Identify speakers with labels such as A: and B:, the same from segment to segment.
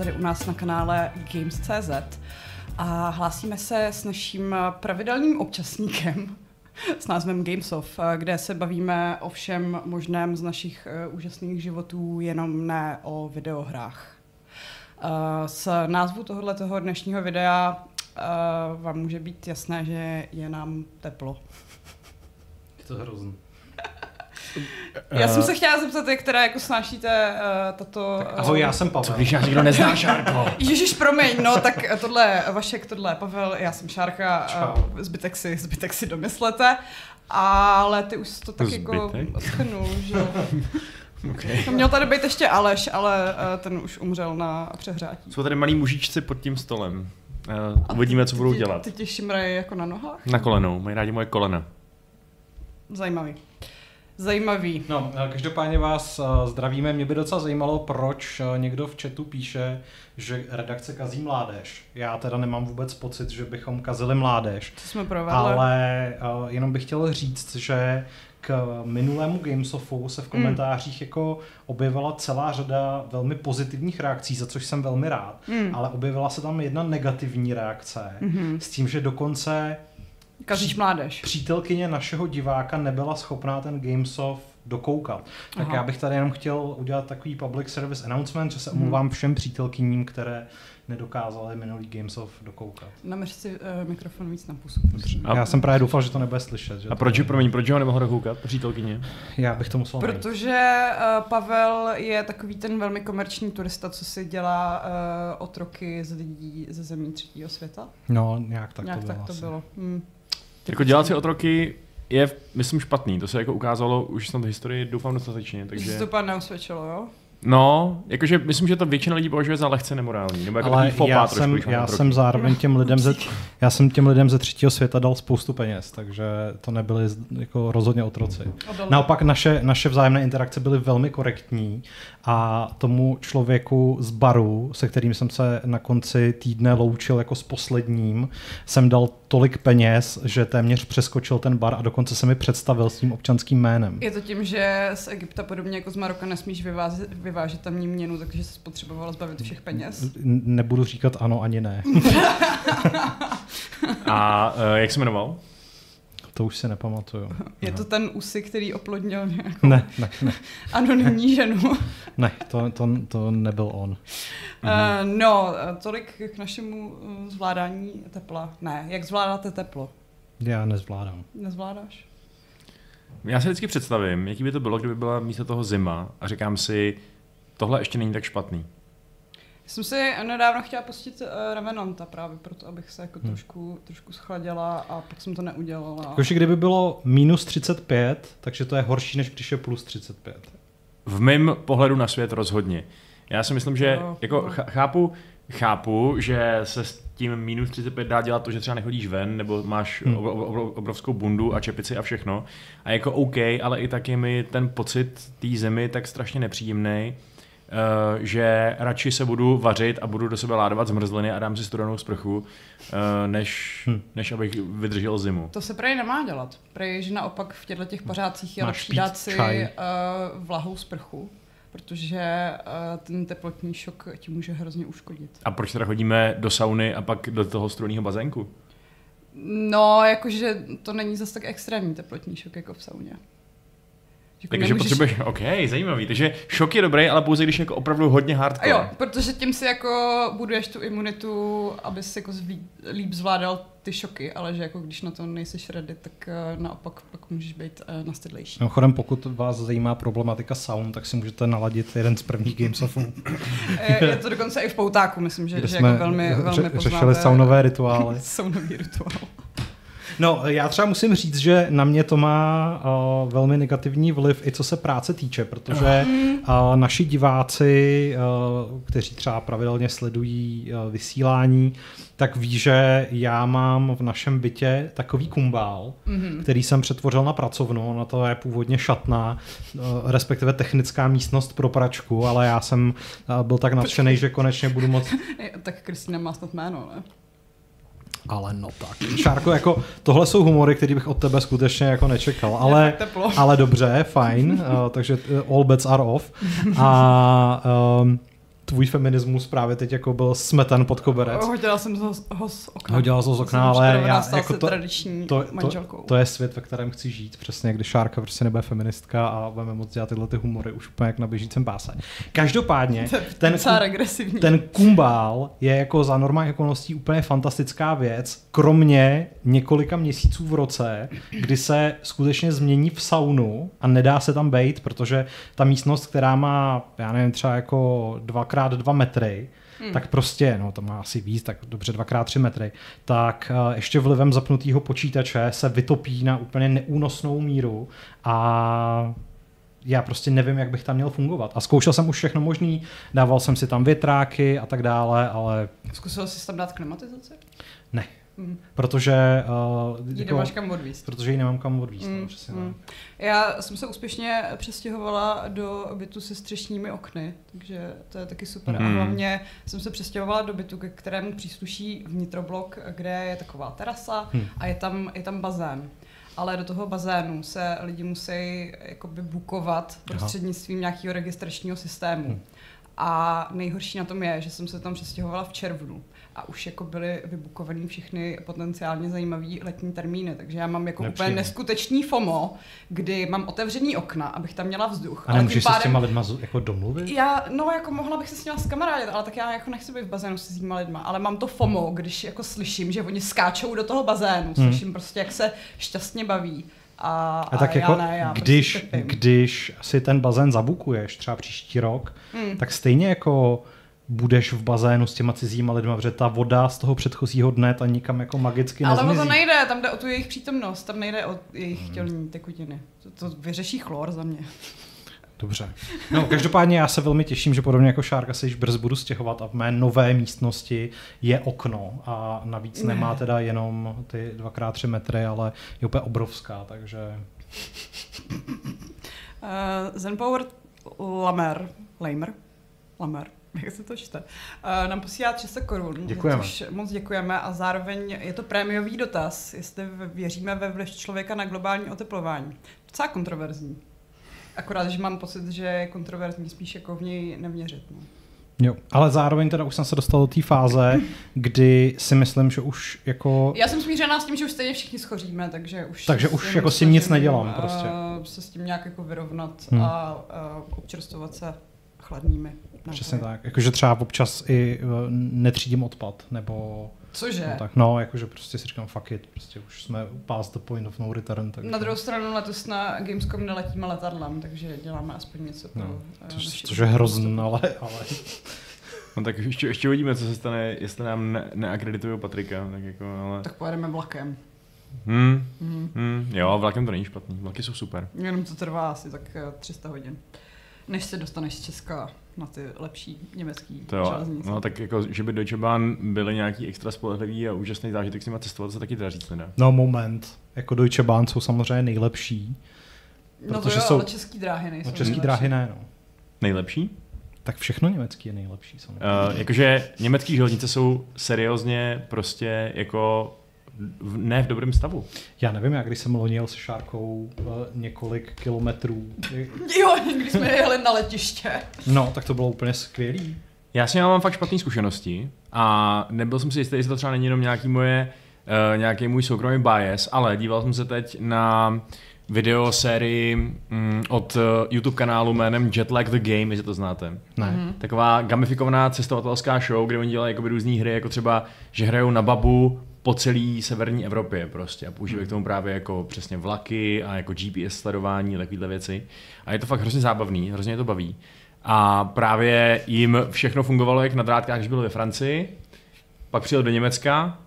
A: tady u nás na kanále Games.cz a hlásíme se s naším pravidelným občasníkem s názvem Gamesof, kde se bavíme o všem možném z našich uh, úžasných životů, jenom ne o videohrách. Uh, z názvu tohoto dnešního videa uh, vám může být jasné, že je nám teplo.
B: Je to hrozný.
A: Já jsem se chtěla zeptat, jak teda jako snášíte uh, tato...
B: Tak ahoj, já jsem Pavel.
C: Co když nás někdo nezná, Šárko?
A: Ježíš, promiň, no tak tohle, Vašek, tohle Pavel, já jsem Šárka, uh, zbytek si, zbytek si domyslete, ale ty už to tak zbytek? jako schrnul, že Okay. To měl tady být ještě Aleš, ale uh, ten už umřel na přehrátí.
C: Jsou tady malí mužičci pod tím stolem. Uh, uvidíme, co budou dělat.
A: Ty tě šimrají jako na nohách?
C: Na kolenou, mají rádi moje kolena.
A: Zajímavý zajímavý.
B: No, eh, každopádně vás eh, zdravíme. Mě by docela zajímalo, proč eh, někdo v chatu píše, že redakce kazí mládež. Já teda nemám vůbec pocit, že bychom kazili mládež.
A: To jsme provedli.
B: Ale jenom bych chtěl říct, že k minulému Gamesofu se v hmm. komentářích mm. jako objevila celá řada velmi pozitivních reakcí, za což jsem velmi rád, mm. ale objevila se tam jedna negativní reakce mm-hmm. s tím, že dokonce
A: Kazíš mládež.
B: Přítelkyně našeho diváka nebyla schopná ten Gamesoft dokoukat. Tak Aha. já bych tady jenom chtěl udělat takový public service announcement, že se hmm. omluvám všem přítelkyním, které nedokázali minulý Games of dokoukat.
A: Nameř si uh, mikrofon víc na pusu.
B: A já jsem právě doufal, že to nebude slyšet. Že
C: a proč, promiň, proč ho nemohl dokoukat, přítelkyně?
B: Já bych to musel
A: Protože uh, Pavel je takový ten velmi komerční turista, co si dělá uh, otroky z lidí ze zemí třetího světa.
B: No, nějak tak
A: nějak
B: to bylo.
A: Tak to bylo. Hmm.
C: Jako dělat si otroky je, myslím, špatný. To se jako ukázalo už snad v historii, doufám, dostatečně. Takže...
A: to pán neusvědčilo, jo?
C: No, jakože myslím, že to většina lidí považuje za lehce nemorální. Nebo jako
B: Ale já, jsem, já jsem zároveň těm lidem ze, já jsem těm lidem ze třetího světa dal spoustu peněz, takže to nebyly jako rozhodně otroci. Naopak naše, naše vzájemné interakce byly velmi korektní a tomu člověku z baru, se kterým jsem se na konci týdne loučil jako s posledním, jsem dal tolik peněz, že téměř přeskočil ten bar a dokonce se mi představil s tím občanským jménem.
A: Je to tím, že z Egypta podobně jako z Maroka nesmíš vyvážet, vyvážet tamní měnu, takže se spotřeboval zbavit všech peněz?
B: Nebudu říkat ano ani ne.
C: a uh, jak se jmenoval?
B: To už si nepamatuju.
A: Je to ten usy, který oplodnil nějakou
B: ne, ne, ne.
A: anonymní ženu?
B: ne, to, to, to nebyl on.
A: Uh, no, tolik k našemu eh, zvládání tepla. Ne, jak zvládáte teplo?
B: Já nezvládám.
A: Nezvládáš?
C: Já si vždycky představím, jaký by to bylo, kdyby byla místo toho zima a říkám si, tohle ještě není tak špatný.
A: Jsem si nedávno chtěla pustit uh, Revenanta právě proto, abych se jako hmm. trošku, trošku schladila a pak jsem to neudělala.
B: Jakože kdyby bylo minus 35, takže to je horší, než když je plus 35.
C: V mém pohledu na svět rozhodně. Já si myslím, že no, jako no. chápu, chápu, že se s tím minus 35 dá dělat to, že třeba nechodíš ven, nebo máš hmm. obrovskou bundu a čepici a všechno. A jako OK, ale i tak je mi ten pocit té zemi tak strašně nepříjemný, že radši se budu vařit a budu do sebe ládovat zmrzliny a dám si studenou sprchu, uh, než, hmm. než abych vydržel zimu.
A: To se prej nemá dělat. Prej, že naopak v těchto těch pořádcích je lepší dát si uh, vlahou sprchu, protože ten teplotní šok ti může hrozně uškodit.
C: A proč teda chodíme do sauny a pak do toho studeného bazénku?
A: No, jakože to není zase tak extrémní teplotní šok jako v sauně.
C: Jako Takže nemůžeš... potřebuješ, OK, zajímavý. Takže šok je dobrý, ale pouze když jako opravdu hodně hardcore.
A: Jo, protože tím si jako buduješ tu imunitu, aby si jako zlí, líp zvládal ty šoky, ale že jako když na to nejsi ready, tak uh, naopak pak můžeš být uh, nastydlejší.
B: Mimochodem, pokud vás zajímá problematika sound, tak si můžete naladit jeden z prvních Gamesofů.
A: je, je to dokonce i v poutáku, myslím, že, že jako velmi, velmi
B: ře- řešili soundové rituály.
A: Soundový rituál.
B: No, já třeba musím říct, že na mě to má uh, velmi negativní vliv i co se práce týče, protože uh, naši diváci, uh, kteří třeba pravidelně sledují uh, vysílání, tak ví, že já mám v našem bytě takový kumbál, mm-hmm. který jsem přetvořil na pracovnu. Na to je původně šatná, respektive technická místnost pro pračku, ale já jsem byl tak nadšený, že konečně budu moc...
A: tak Kristýna má snad jméno, ne?
B: Ale no tak. Šárko, jako tohle jsou humory, který bych od tebe skutečně jako nečekal. Ale, ale dobře, fajn. Uh, takže eh, all bets are off. A um, tvůj feminismus právě teď jako byl smeten pod koberec.
A: Hodila jsem ho, ho z okna.
B: Hodila jsem z okna, ale já,
A: jako to, tradiční
B: to,
A: manželkou.
B: To, to, je svět, ve kterém chci žít. Přesně, když Šárka prostě nebude feministka a budeme moc dělat tyhle ty humory už úplně jak na běžícím páse. Každopádně, ten, ten kumbál je jako za normální okolností úplně fantastická věc, kromě několika měsíců v roce, kdy se skutečně změní v saunu a nedá se tam bejt, protože ta místnost, která má, já nevím, třeba jako dvakrát dva metry, hmm. tak prostě, no to má asi víc, tak dobře dvakrát tři metry, tak uh, ještě vlivem zapnutého počítače se vytopí na úplně neúnosnou míru a já prostě nevím, jak bych tam měl fungovat. A zkoušel jsem už všechno možný, dával jsem si tam větráky a tak dále, ale...
A: Zkusil jsi tam dát klimatizaci?
B: Ne. Mm. Protože...
A: Uh, ji jako, nemáš kam odvíst.
B: Protože ji nemám kam odvíst. Mm. No, přesně
A: mm. Já jsem se úspěšně přestěhovala do bytu se střešními okny, takže to je taky super. Mm. A hlavně jsem se přestěhovala do bytu, ke kterému přísluší vnitroblok, kde je taková terasa mm. a je tam, je tam bazén ale do toho bazénu se lidi musí jakoby bukovat prostřednictvím Aha. nějakého registračního systému. Hmm. A nejhorší na tom je, že jsem se tam přestěhovala v červnu a už jako byly vybukovaný všechny potenciálně zajímavé letní termíny, takže já mám jako Nepříjemný. úplně neskutečný FOMO, kdy mám otevřený okna, abych tam měla vzduch.
B: A nemůžeš pádem, se s těma lidma jako domluvit?
A: Já, no jako mohla bych se s nima skamarádit, ale tak já jako nechci být v bazénu s těma lidma, ale mám to FOMO, když jako slyším, že oni skáčou do toho bazénu, hmm. slyším prostě, jak se šťastně baví. A,
B: a, tak a jako, já ne, já když, prostě když si ten bazén zabukuješ třeba příští rok, hmm. tak stejně jako budeš v bazénu s těma cizíma lidma, protože ta voda z toho předchozího dne ta nikam jako magicky
A: nezmizí. Ale to nejde, tam jde o tu jejich přítomnost, tam nejde o jejich hmm. tělní tekutiny. To, to vyřeší chlor za mě.
B: Dobře. No, každopádně já se velmi těším, že podobně jako Šárka se již brzy budu stěhovat a v mé nové místnosti je okno a navíc ne. nemá teda jenom ty dvakrát tři metry, ale je úplně obrovská, takže...
A: Uh, Zenpower Lamer, Lamer, Lamer, jak se to čte, uh, nám posílá 300 korun.
B: Děkujeme.
A: Což moc děkujeme a zároveň je to prémiový dotaz, jestli věříme ve vliv člověka na globální oteplování. Docela kontroverzní. Akorát, že mám pocit, že je kontroverzní spíš jako v něj nevěřit. No.
B: Jo, ale zároveň teda už jsem se dostal do té fáze, kdy si myslím, že už jako...
A: Já jsem smířená s tím, že už stejně všichni schoříme, takže už...
B: Takže už jako s tím nic nedělám prostě.
A: Se s tím nějak jako vyrovnat hmm. a, a občerstvovat se chladnými
B: Přesně tak. Jakože třeba občas i uh, netřídím odpad, nebo...
A: Cože?
B: No, tak, no, jakože prostě si říkám fuck it, prostě už jsme past the point of no return.
A: Tak Na druhou stranu letos na Gamescom neletíme letadlem, takže děláme aspoň něco pro... No,
B: eh, což, což je hrozný, ale... ale...
C: No tak ještě, ještě uvidíme, co se stane, jestli nám ne, neakreditují Patrika, tak jako, ale...
A: Tak pojedeme vlakem.
C: Hmm. Hmm. Hmm. Jo, vlakem to není špatný, vlaky jsou super.
A: Jenom to trvá asi tak 300 eh, hodin, než se dostaneš z Česka na ty lepší německý to jo, železnice.
C: No tak jako, že by Deutsche Bahn byly nějaký extra spolehlivý a úžasný zážitek s nimi cestovat, se taky teda říct nedá.
B: No moment, jako Deutsche Bahn jsou samozřejmě nejlepší.
A: No to jo, jsou... ale český dráhy nejsou
B: no, český nejlepší. dráhy ne, no.
C: Nejlepší?
B: Tak všechno německý je nejlepší samozřejmě.
C: Uh, jakože německé železnice jsou seriózně prostě jako v, ne v dobrém stavu.
B: Já nevím, jak když jsem lonil se Šárkou uh, několik kilometrů.
A: jo, když jsme jeli na letiště.
B: No, tak to bylo úplně skvělý.
C: Já si mám fakt špatné zkušenosti a nebyl jsem si jistý, jestli to třeba není jenom nějaký moje, uh, nějaký můj soukromý bias, ale díval jsem se teď na video sérii mm, od uh, YouTube kanálu jménem Jetlag the Game, jestli to znáte.
B: Ne. Mm-hmm.
C: Taková gamifikovaná cestovatelská show, kde oni dělají různé hry, jako třeba, že hrajou na babu, po celé severní Evropě prostě a používají k tomu právě jako přesně vlaky a jako GPS sledování, takovéhle věci. A je to fakt hrozně zábavný, hrozně je to baví. A právě jim všechno fungovalo jak na drátkách, když byli ve Francii, pak přijel do Německa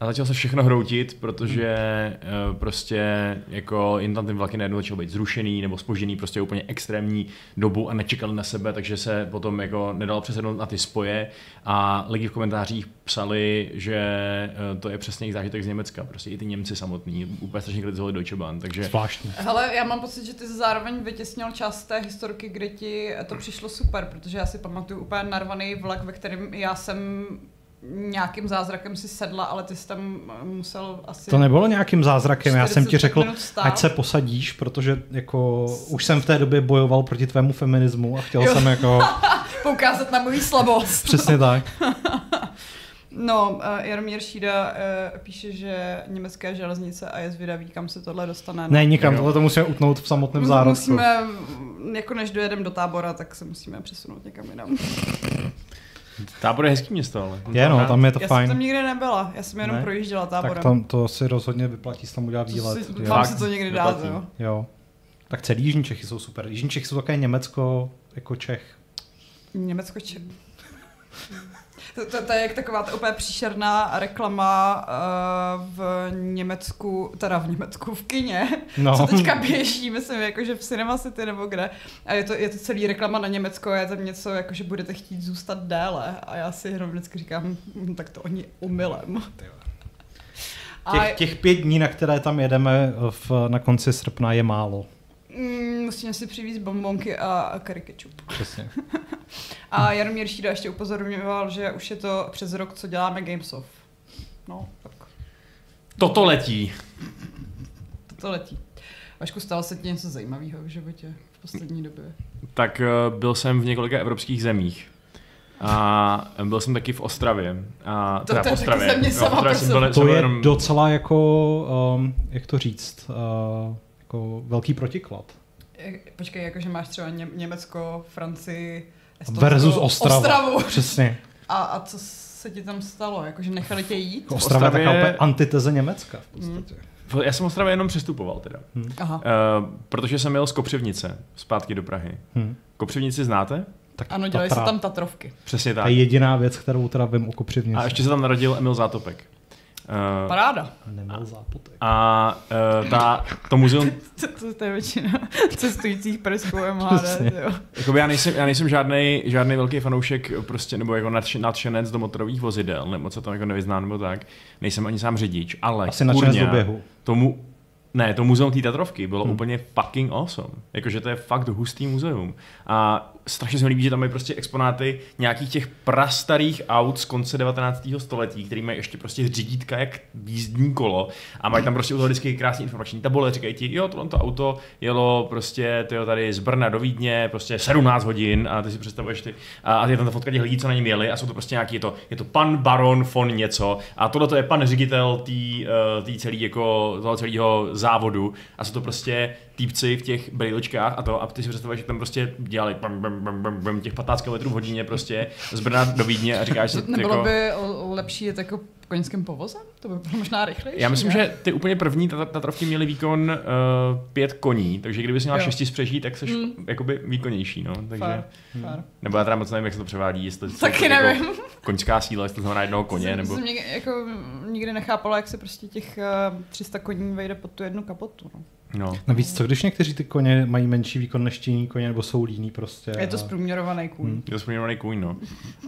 C: a začal se všechno hroutit, protože hmm. prostě jako jim tam ty vlaky najednou začaly být zrušený nebo spožený prostě úplně extrémní dobu a nečekali na sebe, takže se potom jako nedalo přesednout na ty spoje a lidi v komentářích psali, že eh, to je přesně jejich zážitek z Německa, prostě i ty Němci samotní, úplně strašně kritizovali Deutsche Bahn, takže...
B: Zvláštní.
A: Hele, já mám pocit, že ty zároveň vytěsnil část té historky, kde ti to přišlo super, protože já si pamatuju úplně narvaný vlak, ve kterém já jsem nějakým zázrakem si sedla, ale ty jsi tam musel asi...
B: To nebylo nějakým zázrakem, já jsem ti řekl, ať se posadíš, protože jako už jsem v té době bojoval proti tvému feminismu a chtěl jo. jsem jako...
A: poukázat na moji slabost.
B: Přesně tak.
A: No, uh, Jaromír Šída uh, píše, že německé železnice a je zvědavý, kam se tohle dostane.
B: Ne, nikam, tohle to musíme utnout v samotném zárodku.
A: Musíme, jako než dojedeme do tábora, tak se musíme přesunout někam jinam.
C: Tábor je hezký město, ale.
B: Je, no, tam je to
A: já
B: fajn.
A: jsem tam nikdy nebyla, já jsem jenom
B: Ne?
A: projížděla táborem.
B: Tak tam to si rozhodně vyplatí tam udělat výlet.
A: si,
C: Fakt?
A: si to někdy dát,
C: Vyplatí.
A: jo.
B: jo. Tak celý Jižní Čechy jsou super. Jižní Čechy jsou také Německo jako Čech.
A: Německo če... To, to, to, je jak taková ta úplně příšerná reklama uh, v Německu, teda v Německu, v kině,
B: No.
A: co teďka běží, myslím, jakože v Cinema City nebo kde. A je to, je to celý reklama na Německo, je tam něco, jako že budete chtít zůstat déle. A já si jenom vždycky říkám, "Hm, tak to oni umylem. A
B: Těch, těch pět dní, na které tam jedeme v, na konci srpna, je málo.
A: Mm, musíme si přivízt bombonky a, a curry ketchup.
B: Přesně.
A: A Jaromír Šída ještě upozorňoval, že už je to přes rok, co děláme Games of. No, tak
C: Toto letí.
A: to, to letí. Vašku, stalo se ti něco zajímavého v životě v poslední době?
C: Tak eh, byl jsem v několika evropských zemích. A byl jsem taky v Ostravě. A,
A: To-
C: teda
A: to
C: v
A: je
C: Ostravě.
A: taky země
C: Jo, v
A: sama
C: Ostravě jsem byl, jsem
B: To
C: byl
B: je
C: jenom,
B: docela jako, um, jak to říct, uh, jako velký protiklad.
A: Jak- Počkej, jakože máš třeba Ně- Německo, Francii, Estonsko,
B: Versus Ostrava.
A: Ostravu.
B: Přesně.
A: A, a co se ti tam stalo? Jakože nechali tě jít?
B: Ostrava je
C: Ostravě-
B: taková úplně antiteze Německa v podstatě.
C: já jsem Ostravě jenom přestupoval teda.
A: Aha.
C: Uh, protože jsem jel z Kopřivnice zpátky do Prahy.
B: Hm.
C: Kopřivnici znáte?
B: Tak
A: Ano, dělají se
B: Tatra-
A: tam Tatrovky.
C: Přesně
B: To
C: tak.
B: je jediná věc, kterou teda vím o Kopřivnici.
C: A ještě se tam narodil Emil Zátopek. Uh,
A: Paráda.
B: Neměl zápotek.
C: a uh, ta, to muzeum,
A: To, to, to je většina cestujících prsků MHD.
C: Jakoby já nejsem, já nejsem žádný, žádný velký fanoušek prostě, nebo jako nadš, nadšenec do motorových vozidel, nebo co tam jako nevyznám, nebo tak. Nejsem ani sám řidič, ale
B: Asi
C: kurňa,
B: do běhu.
C: tomu, ne, to muzeum té Tatrovky bylo
B: Hmm.
C: úplně fucking awesome. Jakože to je fakt hustý muzeum. A strašně se mi líbí, že tam mají prostě exponáty nějakých těch prastarých aut z konce 19. století, který mají ještě prostě řídítka jak jízdní kolo a mají tam prostě u toho vždycky krásný informační tabule, říkají ti, jo, tohle to auto jelo prostě tyjo, tady z Brna do Vídně, prostě 17 hodin a ty si představuješ ty, a, a je tam ta fotka těch lidí, co na něm jeli a jsou to prostě nějaký, je to, je to pan baron von něco a tohle to je pan ředitel té uh, tý celý jako toho celého závodu a jsou to prostě týpci v těch brýličkách a to a ty si představuješ, že tam prostě dělali bam, bam, bam, bam, bam, těch 15 km v hodině prostě z Brna do Vídně a říkáš si,
A: Nebylo
C: jako,
A: by lepší jet jako koňským povozem? To by bylo možná rychlejší.
C: já myslím,
A: ne?
C: že ty úplně první ta- Tatrovky měly výkon uh, pět koní, takže kdyby si měla
A: Jo.
C: šesti spřeží, tak jsi
A: Mm.
C: jakoby výkonnější, no. Takže,
A: Fér, fér.
C: nebo já teda moc nevím, jak se to převádí, jestli to
A: Taky
C: jako
A: nevím.
C: koňská síla, jestli to znamená jednoho koně,
A: jsem,
C: nebo...
A: jsem nikdy, jako, nikdy nechápala, jak se prostě těch uh, 300 koní vejde pod tu jednu kapotu. No.
C: No.
B: Navíc, co když někteří ty koně mají menší výkon než jiní koně, nebo jsou líní prostě.
A: Je to
B: a-
A: zprůměrovaný kůň.
B: Hmm.
C: Je to vzpomínaný kůň, no.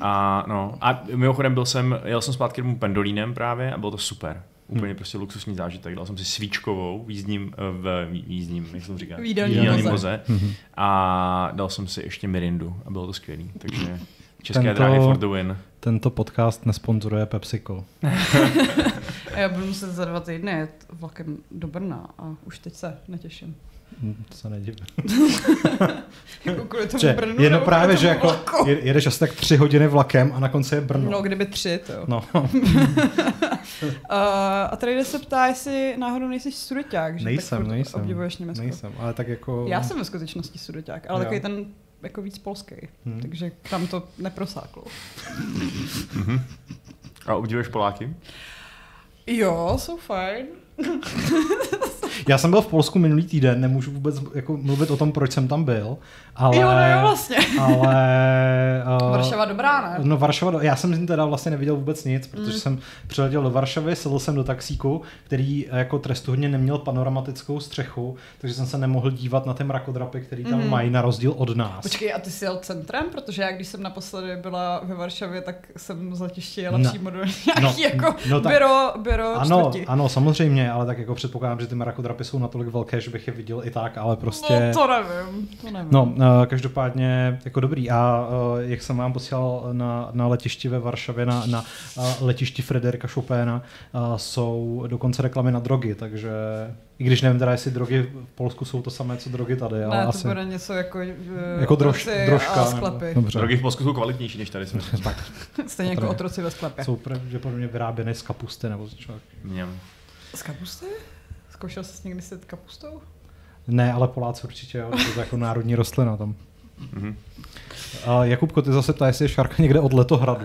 C: A, no. a mimochodem byl jsem, jel jsem zpátky domů pendolínem právě a bylo to super. Úplně
B: Hmm.
C: prostě luxusní zážitek. Dal jsem si svíčkovou v jízdním, eh, v jízdním, jak se to říká?
A: V jídelním
C: jídelním
A: voze.
C: voze.
B: Mhm.
C: A dal jsem si ještě mirindu a bylo to skvělý. Takže české
B: Tento-
C: dráhy for the win.
B: Tento podcast nesponzoruje PepsiCo.
A: A já budu muset za dva týdny jet vlakem do Brna a už teď se netěším.
B: Hm, To se nedivím.
A: Jako kvůli tomu
B: Že
A: Brnu,
B: Jenom
A: nebo
B: právě,
A: kvůli
B: že jako
A: vlaku.
B: jedeš asi tak tři hodiny vlakem a na konci je Brno.
A: No, kdyby tři, to jo.
B: No,
A: Uh, a tady se ptá, jestli náhodou nejsi sudeťák, že
B: nejsem,
A: tak
B: nejsem.
A: obdivuješ Německo.
B: Nejsem, ale tak jako...
A: Já jsem ve skutečnosti sudeťák, ale
B: Jo.
A: takový ten jako víc polský,
B: Hmm.
A: takže tam to neprosáklo.
C: A obdivuješ Poláky?
A: Jo, jsou fajn.
B: Já jsem byl v Polsku minulý týden, nemůžu vůbec jako mluvit o tom, proč jsem tam byl, ale...
A: Jo, no jo, vlastně.
B: ale uh,
A: Varšava dobrá, ne?
B: No Varšava, já jsem teda vlastně neviděl vůbec nic, protože
A: Mm.
B: jsem přiletěl do Varšavy, sedl jsem do taxíku, který eh, jako trestuhodně neměl panoramatickou střechu, takže jsem se nemohl dívat na ty mrakodrapy, který tam
A: Mhm.
B: mají, na rozdíl od nás.
A: Počkej, a ty jsi jel centrem? Protože já, když jsem naposledy byla ve Varšavě, tak jsem z letiště jela
B: No.
A: přímo do nějaký
B: No,
A: jako
B: no tak-
A: byro, byro
B: Ano,
A: čtvrti.
B: ano, samozřejmě, ale tak jako předpokládám, že ty mrakodrapy mrakodrapy jsou natolik velké, že bych je viděl i tak, ale prostě...
A: No to nevím, to nevím.
B: No, uh, každopádně jako dobrý. A uh, jak jsem vám posílal na, na letišti ve Varšavě, na, na uh, letišti Frederika Chopina, jsou dokonce reklamy na drogy, takže i když nevím teda, jestli drogy v Polsku jsou to samé, co drogy tady, ale
A: ne, to
B: asi...
A: bude něco jako,
B: jako drož, drožka.
A: A sklepy.
B: Nebo, dobře.
C: Drogy v Polsku jsou kvalitnější než tady.
B: tak.
A: Stejně jako otroci ve sklepě.
B: Jsou pravděpodobně vyráběny z kapusty nebo z čeho.
A: Z kapusty? Zkoušel jsi někdy s kapustou?
B: Ne, ale Poláci určitě, jo. To je jako národní rostlina tam. Mm-hmm. A Jakubko, ty zase ptá, jestli je šarka někde od Letohradu.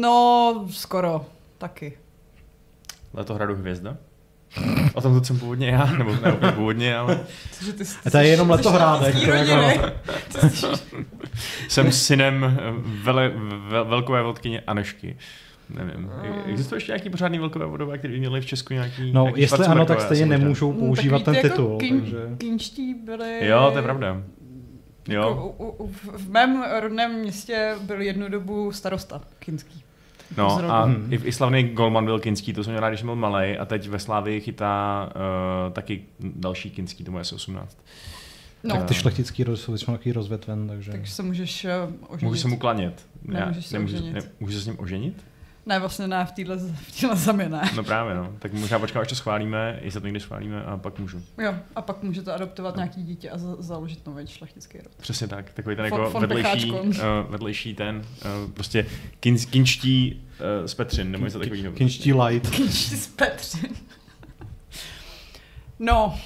A: No, skoro. Taky.
C: Letohradu hvězda? O tom jsem původně já, nebo ne úplně původně, ale...
A: Cože ty,
B: ty to je jenom letohrádek.
C: jsem synem vele, vel, velkové vodkyně Anešky. Nevím. Existuje ještě nějaký pořádný velkové vodové, který měli v Česku nějaký
B: No,
C: nějaký
B: jestli ano, tak stejně nemůžou
A: No,
B: používat ten
A: jako
B: titul.
A: Kin,
B: takže...
A: Kinští byli...
C: Jo, to je pravda. Jo.
A: Jako, u, u, v mém rodném městě byl jednu dobu starosta kinský.
C: No
A: Zrovna.
C: a
B: Hmm.
C: i, i slavný Golman byl kinský, to jsem měl rád, když jsem byl malý a teď ve Slávii chytá uh, taky další kinský, tomu je asi 18.
A: No,
B: Tak ty šlechtický roz, jsou většinou takový rozvětven, takže...
A: takže se můžeš uh, oženit.
C: Můžu se mu klanět.
A: Nemůžeš se
C: nemůžu,
A: oženit.
C: ne, můžu se s ním oženit?
A: Ne, vlastně ne, v téhle, v téhle zemi ne.
C: No právě, no. Tak možná počkám, až to schválíme, jestli to někdy schválíme a pak můžu.
A: Jo, a pak můžete adoptovat nějaký dítě a za, založit nový šlechtický rod.
C: Přesně tak, takový ten jako
A: fon
C: vedlejší, uh, vedlejší ten, uh, prostě kin, kinčtí uh, z Petřin, nebo něco takového.
B: Kinští light.
A: Kinští z Petřin. No,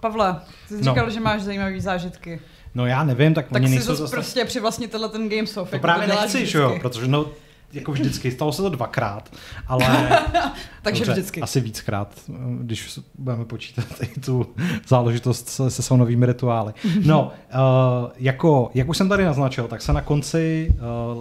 A: Pavle, ty jsi
B: No.
A: říkal, že máš zajímavé zážitky.
B: No já nevím, tak,
A: Tak
B: oni
A: si
B: nejsou
A: zase
B: zase...
A: prostě přivlastnit tenhle ten Gamesoft.
B: To
A: jako
B: právě
A: děláš
B: nechci, že jo, protože no, jako vždycky, stalo se to dvakrát, ale
A: Takže
B: dobře,
A: vždycky.
B: asi víckrát, když budeme počítat i tu záležitost se, se saunovými rituály. No, uh, jako, jak už jsem tady naznačil, tak se na konci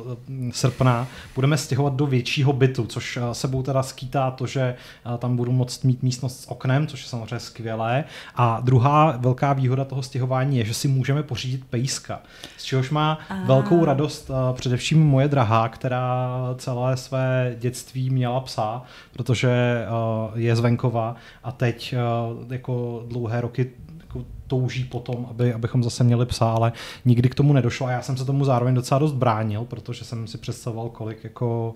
B: uh, srpna budeme stěhovat do většího bytu, což uh, sebou teda skýtá to, že uh, tam budu moct mít místnost s oknem, což je samozřejmě skvělé. A druhá velká výhoda toho stěhování je, že si můžeme pořídit pejska, z čehož má
A: Ah.
B: velkou radost uh, především moje drahá, která celé své dětství měla psa, protože uh, je z venkova a teď uh, jako dlouhé roky jako touží potom, aby, abychom zase měli psa, ale nikdy k tomu nedošlo a já jsem se tomu zároveň docela dost bránil, protože jsem si představoval, kolik jako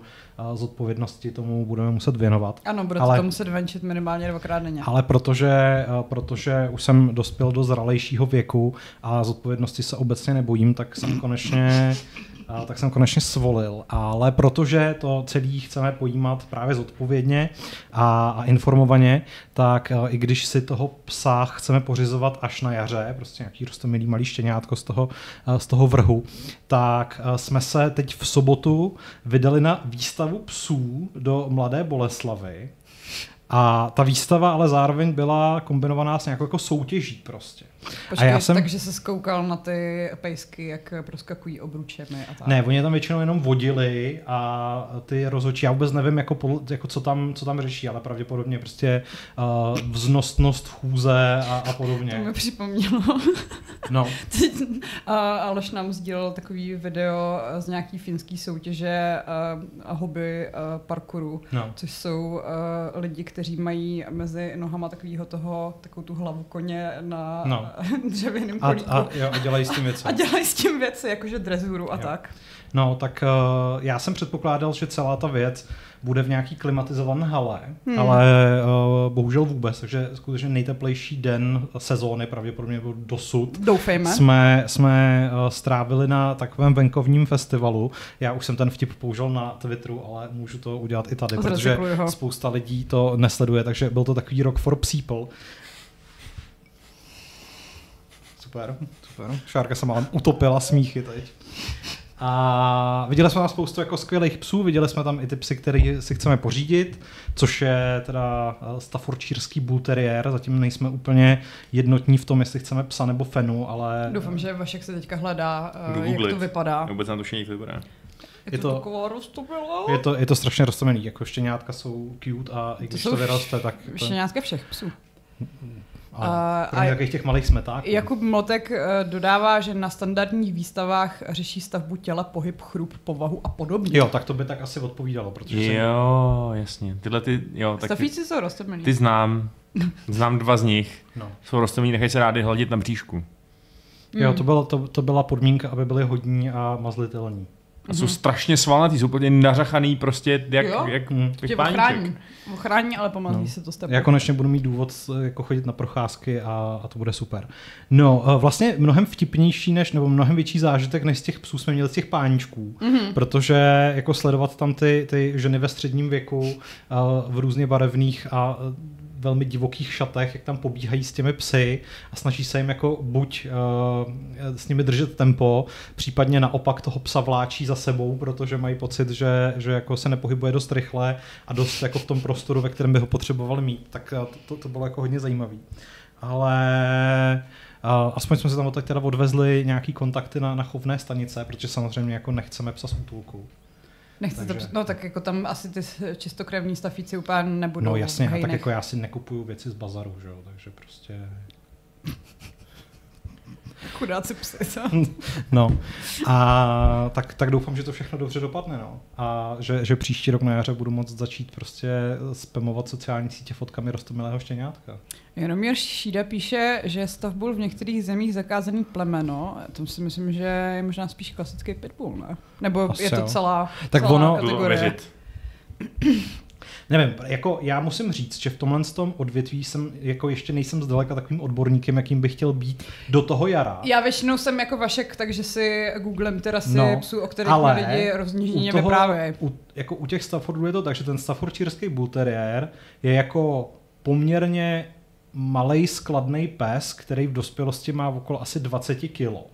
B: uh, zodpovědnosti tomu budeme muset věnovat.
A: Ano, budete
B: Ale-
A: to muset venčit minimálně dvakrát denně.
B: Ale protože, eh, protože už jsem dospěl do zralejšího věku a zodpovědnosti se obecně nebojím, tak jsem konečně a tak jsem konečně svolil, ale protože to celý chceme pojímat právě zodpovědně a, a informovaně, tak eh, i když si toho psa chceme pořizovat až na jaře, prostě nějaký rostomilý malý štěňátko z toho, eh, z toho vrhu, tak eh, jsme se teď v sobotu vydali na výstavu psů do Mladé Boleslavy, a ta výstava ale zároveň byla kombinovaná s nějakou jako soutěží prostě.
A: Počkej,
B: a já jsem-
A: takže se skoukal na ty pejsky, jak proskakují obručemi a tak.
B: Ne, oni je tam většinou jenom vodili a ty rozhodčí, já vůbec nevím, jako, jako co, tam, co tam řeší, ale pravděpodobně prostě uh, vznosnost chůze a, a
A: To
B: podobně.
A: mi připomnělo.
B: No,
A: Teď, a Aleš nám sdílel takový video z nějaký finský soutěže uh, hobby uh, parkouru,
B: no.
A: což jsou uh, lidi, kteří mají mezi nohama takovýho toho, takovou tu hlavu koně na
B: No.
A: dřevěném
B: A,
A: kolíku.
B: a, jo, a dělají s tím věci.
A: a dělají s tím věci, jakože drezuru a
B: Jo.
A: tak.
B: No, tak uh, já jsem předpokládal, že celá ta věc bude v nějaký klimatizované hale, hmm. ale uh, bohužel vůbec, takže skutečně nejteplejší den sezóny pravděpodobně byl dosud.
A: Doufejme.
B: jsme, jsme uh, strávili na takovém venkovním festivalu. Já už jsem ten vtip použil na Twitteru, ale můžu to udělat i tady, protože
A: Zrecykluj ho.
B: spousta lidí to nesleduje, takže byl to takový rock for people. Super, super. Šárka se málem utopila smíchy teď. A viděli jsme tam spoustu jako skvělých psů, viděli jsme tam i ty psy, které si chceme pořídit, což je teda eh, Staffordshireský Bull Terrier, zatím nejsme úplně jednotní v tom, jestli chceme psa nebo fenu, ale...
A: Doufám, že Vašek se teďka hledá, uh,
C: Jdu
A: jak
C: googlit.
A: to vypadá.
C: Vůbec na to všichni vypadá.
A: Je,
B: Je
A: to,
B: to-
A: taková?
B: Je to, je to strašně roztomený, jako štěňátka jsou cute a i když to,
A: jsou
B: vyroste, tak...
A: Štěňátka všech psů.
B: A, takových těch malých smetáků.
A: Jakub Motek eh, dodává, že na standardních výstavách řeší stavbu těla, pohyb, chrup, povahu a podobně.
B: Jo, tak to by tak asi odpovídalo. Protože
C: jo, jsem... jasně. Tyhle ty, jo,
A: tak Stafíci ty, jsou rostomilí.
C: Ty znám. Znám dva z nich. No. Jsou rostomilí, nechají se rádi hladit na bříšku.
B: Jo, to, bylo, to, to byla podmínka, aby byli hodní a mazlitelní.
C: A jsou mm-hmm. strašně svalnatý, jsou úplně nařachaný prostě jak,
A: jo?
C: jak,
A: jak ochrání. ochrání, ale pomazlí no. se to stepem.
B: Já konečně budu mít důvod jako chodit na procházky a, a to bude super. No, eh, vlastně mnohem vtipnější než, nebo mnohem větší zážitek než z těch psů jsme měli z těch páničků, mm-hmm. protože jako sledovat tam ty, ty ženy ve středním věku uh, v různě barevných a velmi divokých šatech, jak tam pobíhají s těmi psy a snaží se jim jako buď uh, s nimi držet tempo, případně naopak toho psa vláčí za sebou, protože mají pocit, že, že jako se nepohybuje dost rychle a dost jako v tom prostoru, ve kterém by ho potřebovali mít. Tak to, to, to bylo jako hodně zajímavý. Ale Uh, aspoň jsme se tam teda odvezli nějaký kontakty na, na chovné stanice, protože samozřejmě jako nechceme psa z útulku.
A: Nechci Takže... to, no tak jako tam asi ty čistokrevní stafíci úplně nebudou.
B: No jasně, tak jako já si nekupuju věci z bazaru, že jo, takže prostě...
A: Chudáci psy, co?
B: no. A tak, tak doufám, že to všechno dobře dopadne, no. A že, že příští rok na jaře budu moct začít prostě spamovat sociální sítě fotkami rostomilého štěňátka.
A: Jaromír Šída píše, že stavbul v některých zemích zakázaný plemeno. To si myslím, že je možná spíš klasický pitbull, ne? Nebo Asi je to celá,
B: tak
A: celá
B: ono,
A: kategorie?
B: Nevím, jako já musím říct, že v tomhle tom odvětví jsem jako ještě nejsem zdaleka takovým odborníkem, jakým bych chtěl být do toho jara.
A: Já většinou jsem jako Vašek, takže si googlem ty rasy no, psů, o kterých ale lidi roznížděně vyprávějí.
B: U, jako u těch Staffordů je to tak, že ten Staffordshireský Bull Terrier je jako poměrně malý skladný pes, který v dospělosti má okolo asi 20 kilo.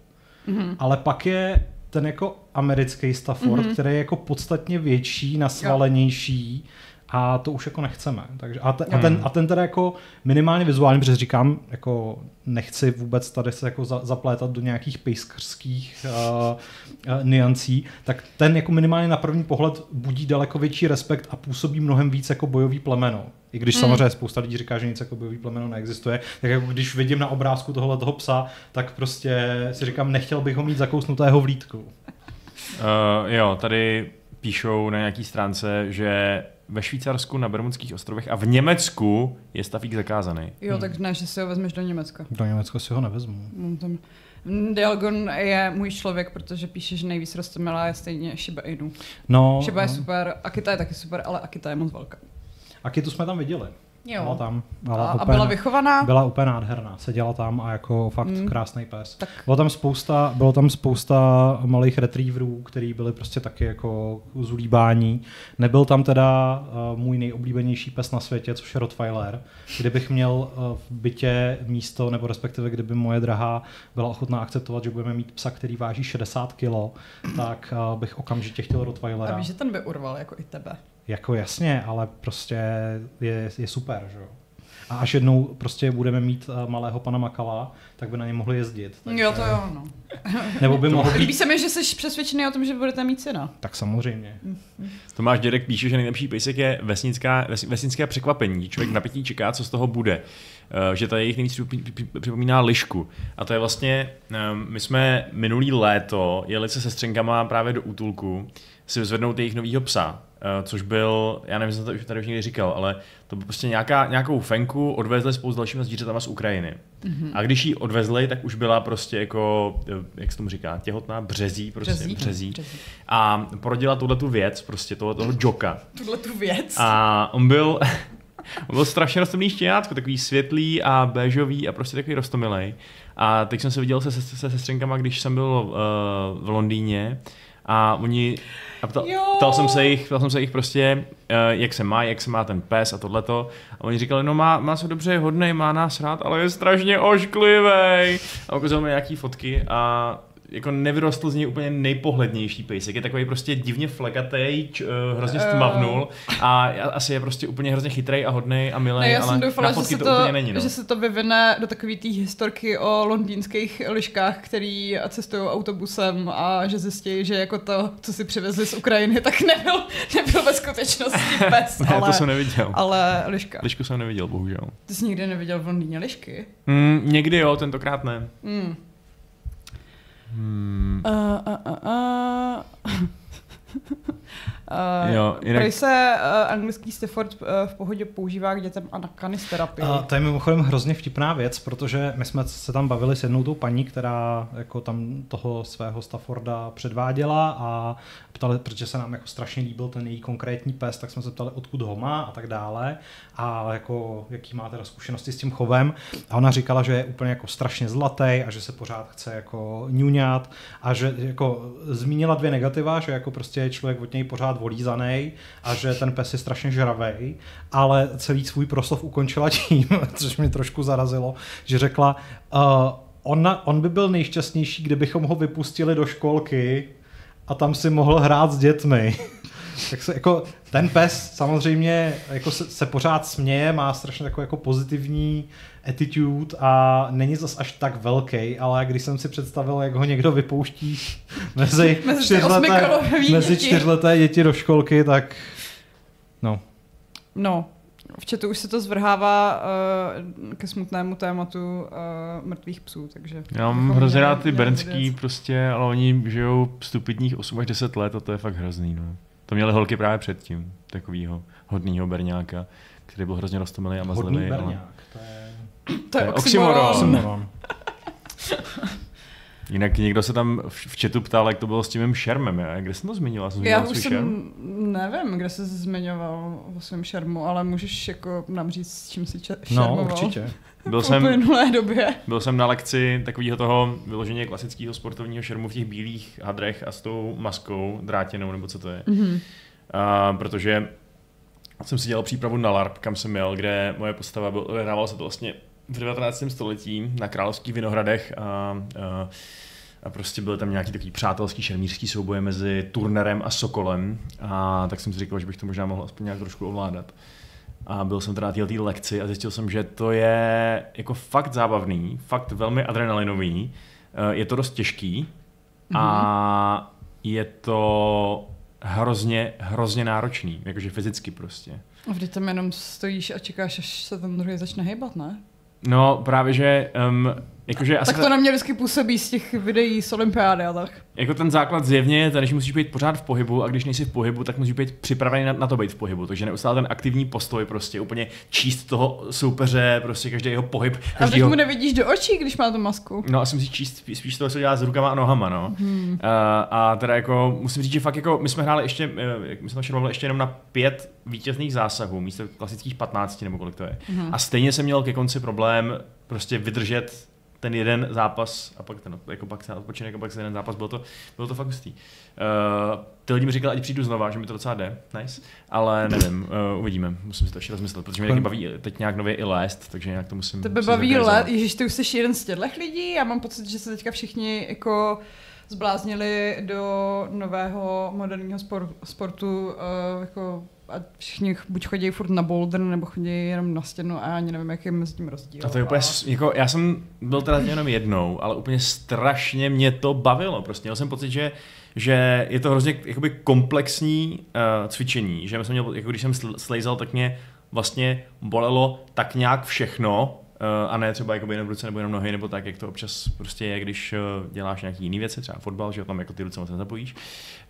B: Mm-hmm. Ale pak je ten jako americký Stafford, mm-hmm. který je jako podstatně větší, nasvalenější. Jo a to už jako nechceme. Takže, a, te, a, ten, a ten teda jako minimálně vizuálně, protože říkám, jako nechci vůbec tady se jako za, zaplétat do nějakých pejskrských uh, uh, niancí, tak ten jako minimálně na první pohled budí daleko větší respekt a působí mnohem víc jako bojový plemeno. I když mm. samozřejmě spousta lidí říká, že nic jako bojový plemeno neexistuje, tak jako když vidím na obrázku tohle toho psa, tak prostě si říkám, nechtěl bych ho mít zakousnutého v lítku.
C: Uh, jo, tady píšou na nějaký stránce, že ve Švýcarsku, na Bermudských ostrovech a v Německu je stafík zakázaný.
A: Jo, hmm. tak ne, že si ho vezmeš do Německa.
B: Do Německa si ho nevezmu.
A: No, tam... Dialgon je můj člověk, protože píše, že nejvíc rostomilá je stejně Shiba Inu. No, Shiba no. je super, Akita je taky super, ale Akita je moc velká.
B: Akitu jsme tam viděli.
A: Jo.
B: Byla tam. Byla
A: a, úplně, a byla vychovaná?
B: Byla úplně nádherná. Seděla tam a jako fakt mm. krásný pes. Tak. Bylo tam spousta, bylo tam spousta malých retrieverů, který byli prostě taky jako zulíbání. Nebyl tam teda uh, můj nejoblíbenější pes na světě, což je Rottweiler. Kdybych měl uh, v bytě místo, nebo respektive kdyby moje drahá byla ochotná akceptovat, že budeme mít psa, který váží 60 kg, tak uh, bych okamžitě chtěl Rottweilera.
A: A víš, že ten by urval jako i tebe.
B: Jako jasně, ale prostě je, je super, že jo. A až jednou prostě budeme mít uh, malého pana Makala, tak by na ně mohli jezdit.
A: Takže... Jo, to jo, no.
B: Nebo by mohl
A: být... Líbí se mi, že jsi přesvědčený o tom, že budete mít syna.
B: Tak samozřejmě.
C: Tomáš Dědek píše, že nejlepší pejsek je vesnická, vesnické překvapení. Člověk napětí čeká, co z toho bude. Uh, že ta jejich nejvíc připomíná lišku. A to je vlastně, um, my jsme minulý léto jeli se sestřenkama právě do útulku si vyzvednout jejich novýho psa Eh, což byl, já nevím, jestli to tady už někdy říkal, ale to byl prostě nějaká, nějakou fenku, odvezli spolu s dalšími zvířatama z Ukrajiny. Mm-hmm. A když ji odvezli, tak už byla prostě jako, eh, jak se tomu říká, těhotná březí, prostě březí. březí. březí. A porodila tuhle tu věc, prostě tohle toho joka.
A: Tuhle tu věc.
C: A on byl, on byl strašně rostomilý štěňátko, takový světlý a béžový a prostě takový rostomilej. A teď jsem se viděl se, se, se sestřenkama, když jsem byl uh, v Londýně a oni a ptal, ptal, jsem se jich, ptal jsem se jich prostě, uh, jak se má, jak se má ten pes a tohleto. A oni říkali, no má, má se dobře, je hodnej, má nás rád, ale je strašně ošklivý. A ukázal mi nějaký fotky a jako nevyrostl z něj úplně nejpohlednější pejsek. Je takový prostě divně flegatej, č, uh, hrozně stmavnul a asi je prostě úplně hrozně chytrý a hodný a milý,
A: ne, já
C: ale
A: jsem doufala,
C: na
A: že se,
C: to,
A: to,
C: úplně není. No.
A: že se to vyvine do takové té historky o londýnských liškách, který cestují autobusem a že zjistí, že jako to, co si přivezli z Ukrajiny, tak nebyl, nebyl ve skutečnosti pes,
C: ne,
A: ale,
C: to jsem neviděl.
A: ale liška.
C: Lišku jsem neviděl, bohužel.
A: Ty jsi nikdy neviděl v Londýně lišky?
C: Mm, někdy jo, tentokrát ne.
A: Mm.
C: Hmm.
A: Uh, uh, uh, uh. Uh,
C: jo, jinak...
A: Se uh, anglický Stafford uh, v pohodě používá k dětem a na kanisterapii.
B: Uh, to je mimochodem hrozně vtipná věc, protože my jsme se tam bavili s jednou tou paní, která jako tam toho svého Stafforda předváděla a ptali, protože se nám jako strašně líbil ten její konkrétní pes, tak jsme se ptali, odkud ho má a tak dále a jako jaký má teda zkušenosti s tím chovem a ona říkala, že je úplně jako strašně zlatý a že se pořád chce jako ňuňat a že jako zmínila dvě negativa, že jako prostě je člověk od něj pořád volízaný a že ten pes je strašně žravej, ale celý svůj proslov ukončila tím, což mě trošku zarazilo, že řekla, uh, on, on by byl nejšťastnější, kdybychom ho vypustili do školky a tam si mohl hrát s dětmi. tak se, jako, ten pes samozřejmě jako se, se pořád směje, má strašně takový jako pozitivní attitude a není zas až tak velký, ale když jsem si představil, jak ho někdo vypouští mezi,
A: mezi
B: čtyřleté, mezi čtyřleté děti do školky, tak no.
A: No, v chatu už se to zvrhává uh, ke smutnému tématu uh, mrtvých psů, takže...
C: Já mám hrozně rád ty bernský prostě, ale oni žijou stupidních 8 až 10 let a to je fakt hrozný, no. To měli holky právě předtím, takovýho hodného berňáka, který byl hrozně rostomilý a mazlivý.
B: Hodný berňák, ale... to je...
A: To je oxymoron.
B: oxymoron.
C: Jinak někdo se tam v chatu ptal, jak to bylo s tím mým šermem. Já, kde jsem to zmínila? Jsem
A: Já už jsem, šerm? nevím, kde jsi zmiňoval o svém šermu, ale můžeš jako nám říct, s čím jsi če- šermoval.
B: No, určitě.
A: Byl jsem, době.
C: byl jsem na lekci takového toho vyloženě klasického sportovního šermu v těch bílých hadrech a s tou maskou drátěnou, nebo co to je.
A: Mm-hmm.
C: A, protože jsem si dělal přípravu na LARP, kam jsem měl, kde moje postava byl, hrával se to vlastně v 19. století na královských vinohradech a, a, a prostě byly tam nějaký takový přátelský šermířský souboje mezi Turnerem a Sokolem a tak jsem si říkal, že bych to možná mohl aspoň nějak trošku ovládat. A byl jsem teda na této lekci a zjistil jsem, že to je jako fakt zábavný, fakt velmi adrenalinový, eh, je to dost těžký mm-hmm. a je to hrozně, hrozně náročný, jakože fyzicky prostě.
A: A vždy tam jenom stojíš a čekáš, až se ten druhý začne hýbat, ne?
C: No, právě, že um, Jakože
A: tak to na mě vždycky působí z těch videí z olympiády a tak.
C: Jako ten základ zjevně je ten, že musíš být pořád v pohybu a když nejsi v pohybu, tak musíš být připravený na, na to být v pohybu. Takže neustále ten aktivní postoj, prostě úplně číst toho soupeře, prostě každý jeho pohyb.
A: Každýho... A teď mu nevidíš do očí, když má tu masku.
C: No, asi musíš číst spíš, spíš toho, co dělá s rukama a nohama, no. Hmm. Uh, a teda jako musím říct, že fakt jako my jsme hráli ještě, uh, my jsme šermovali ještě jenom na pět vítězných zásahů, místo klasických 15 nebo kolik to je. Hmm. A stejně jsem měl ke konci problém prostě vydržet ten jeden zápas a pak ten jako pak ten odpočinek a pak ten jeden zápas, bylo to, bylo to fakt hustý. Uh, ty lidi mi říkali, ať přijdu znova, že mi to docela jde, nice, ale nevím, uh, uvidíme, musím si to ještě rozmyslet, protože mě taky baví teď nějak nově i lést, takže nějak to musím
A: Tebe baví let, ježiš, ty už jsi jeden z těchto lidí, já mám pocit, že se teďka všichni jako zbláznili do nového moderního spor, sportu uh, jako a všichni buď chodí furt na boulder, nebo chodí jenom na stěnu a já ani nevím, jaký je mezi tím rozdíl.
C: A to je úplně, jako, já jsem byl teda jenom jednou, ale úplně strašně mě to bavilo. Prostě měl jsem pocit, že, že je to hrozně jakoby komplexní uh, cvičení, že jsem měl, jako když jsem slejzal, tak mě vlastně bolelo tak nějak všechno, a ne třeba jako jenom ruce nebo jenom nohy, nebo tak, jak to občas prostě je, když eh, děláš nějaký jiný věci, třeba fotbal, že tam jako ty ruce moc nezapojíš.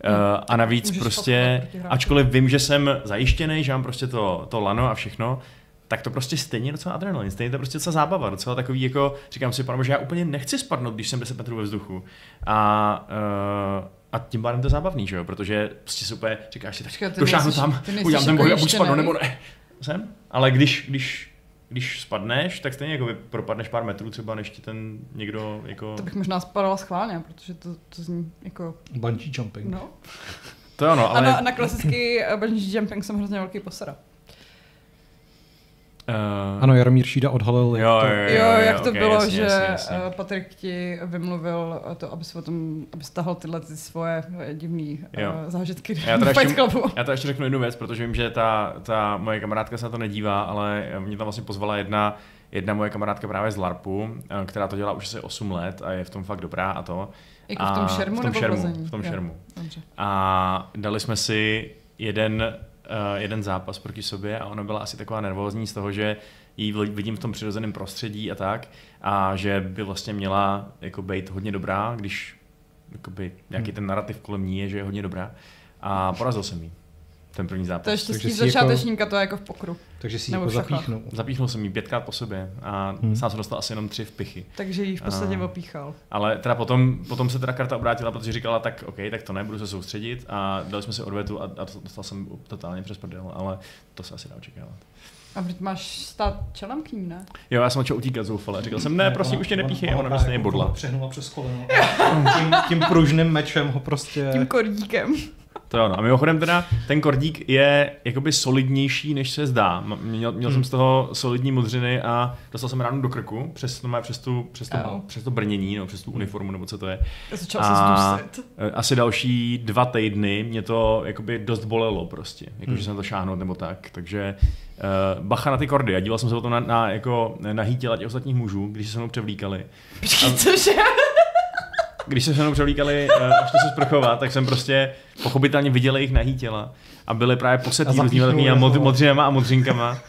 C: Hmm. A navíc Můžeš prostě, ačkoliv vím, že jsem zajištěný, že mám prostě to, to lano a všechno, tak to prostě stejně docela adrenalin, stejně to prostě docela zábava, docela takový jako, říkám si, pane, že já úplně nechci spadnout, když jsem 10 metrů ve vzduchu. A, uh, a tím pádem to je zábavný, že jo, protože prostě úplně říkáš si, tak došáhnu tam, udělám ten boj a buď spadnu, nebo ne. Jsem, ale když, když když spadneš, tak stejně jako propadneš pár metrů třeba, než ti ten někdo jako...
A: To bych možná spadala schválně, protože to, to zní jako...
B: Bungee jumping.
A: No.
C: To ano, ale...
A: A na, na klasický bungee jumping jsem hrozně velký posera.
B: Uh, ano, Jaromír Šída odhalil.
A: Jo, to, jo, jo, jo, jak to okay, bylo, jasně, že jasně, jasně. Eh, Patrik ti vymluvil to, aby se potom aby stahal tyhle ty svoje divné uh, zážitky
C: já teda ještě, Já to ještě řeknu jednu věc, protože vím, že ta, ta moje kamarádka se na to nedívá, ale mě tam vlastně pozvala jedna jedna moje kamarádka právě z LARPu, která to dělá už asi 8 let a je v tom fakt dobrá a to.
A: Jako v tom šermu v tom nebo
C: šermu, v tom šermu. A dali jsme si jeden jeden zápas proti sobě a ona byla asi taková nervózní z toho, že ji vidím v tom přirozeném prostředí a tak a že by vlastně měla jako být hodně dobrá, když jakoby, nějaký hmm. ten narrativ kolem ní je, že je hodně dobrá a porazil jsem jí ten první zápas.
A: To je štěstí jako- začátečníka, jako, to je jako v pokru.
B: Takže si ji jako zapíchnul.
C: Zapíchnul jsem ji pětkrát po sobě a hmm. sám jsem dostal asi jenom tři vpichy.
A: Takže ji v podstatě a, opíchal.
C: Ale teda potom, potom se teda karta obrátila, protože říkala, tak OK, tak to ne, budu se soustředit a dali jsme si odvetu a, a dostal jsem totálně přes prdel, ale to se asi dá očekávat.
A: A teď máš stát čelem k ní, ne?
C: Jo, já jsem začal utíkat zoufale. Říkal jsem, ne, prosím, už tě nepíchej. A ona mě stejně bodla.
B: Přehnula přes koleno. tím, tím pružným mečem ho prostě...
A: Tím kordíkem.
C: To jo, no. A mimochodem teda ten kordík je jakoby solidnější, než se zdá. Měl, měl hmm. jsem z toho solidní modřiny a dostal jsem ránu do krku přes, to, přes, tu, přes, to, oh. přes to brnění, no, přes tu uniformu, nebo co to je.
A: Začal a
C: e, asi další dva týdny mě to jakoby dost bolelo prostě, jako hmm. že jsem to šáhnout nebo tak. Takže uh, bacha na ty kordy. A díval jsem se o to na, na, jako, na těla těch ostatních mužů, když se mnou převlíkali.
A: Počkej, cože?
C: Když se se mnou převlíkali, uh, až to se sprchovat, tak jsem prostě pochopitelně viděl jejich nahý těla a byly právě posetý různými a mod, modřinama a modřinkama. Uh,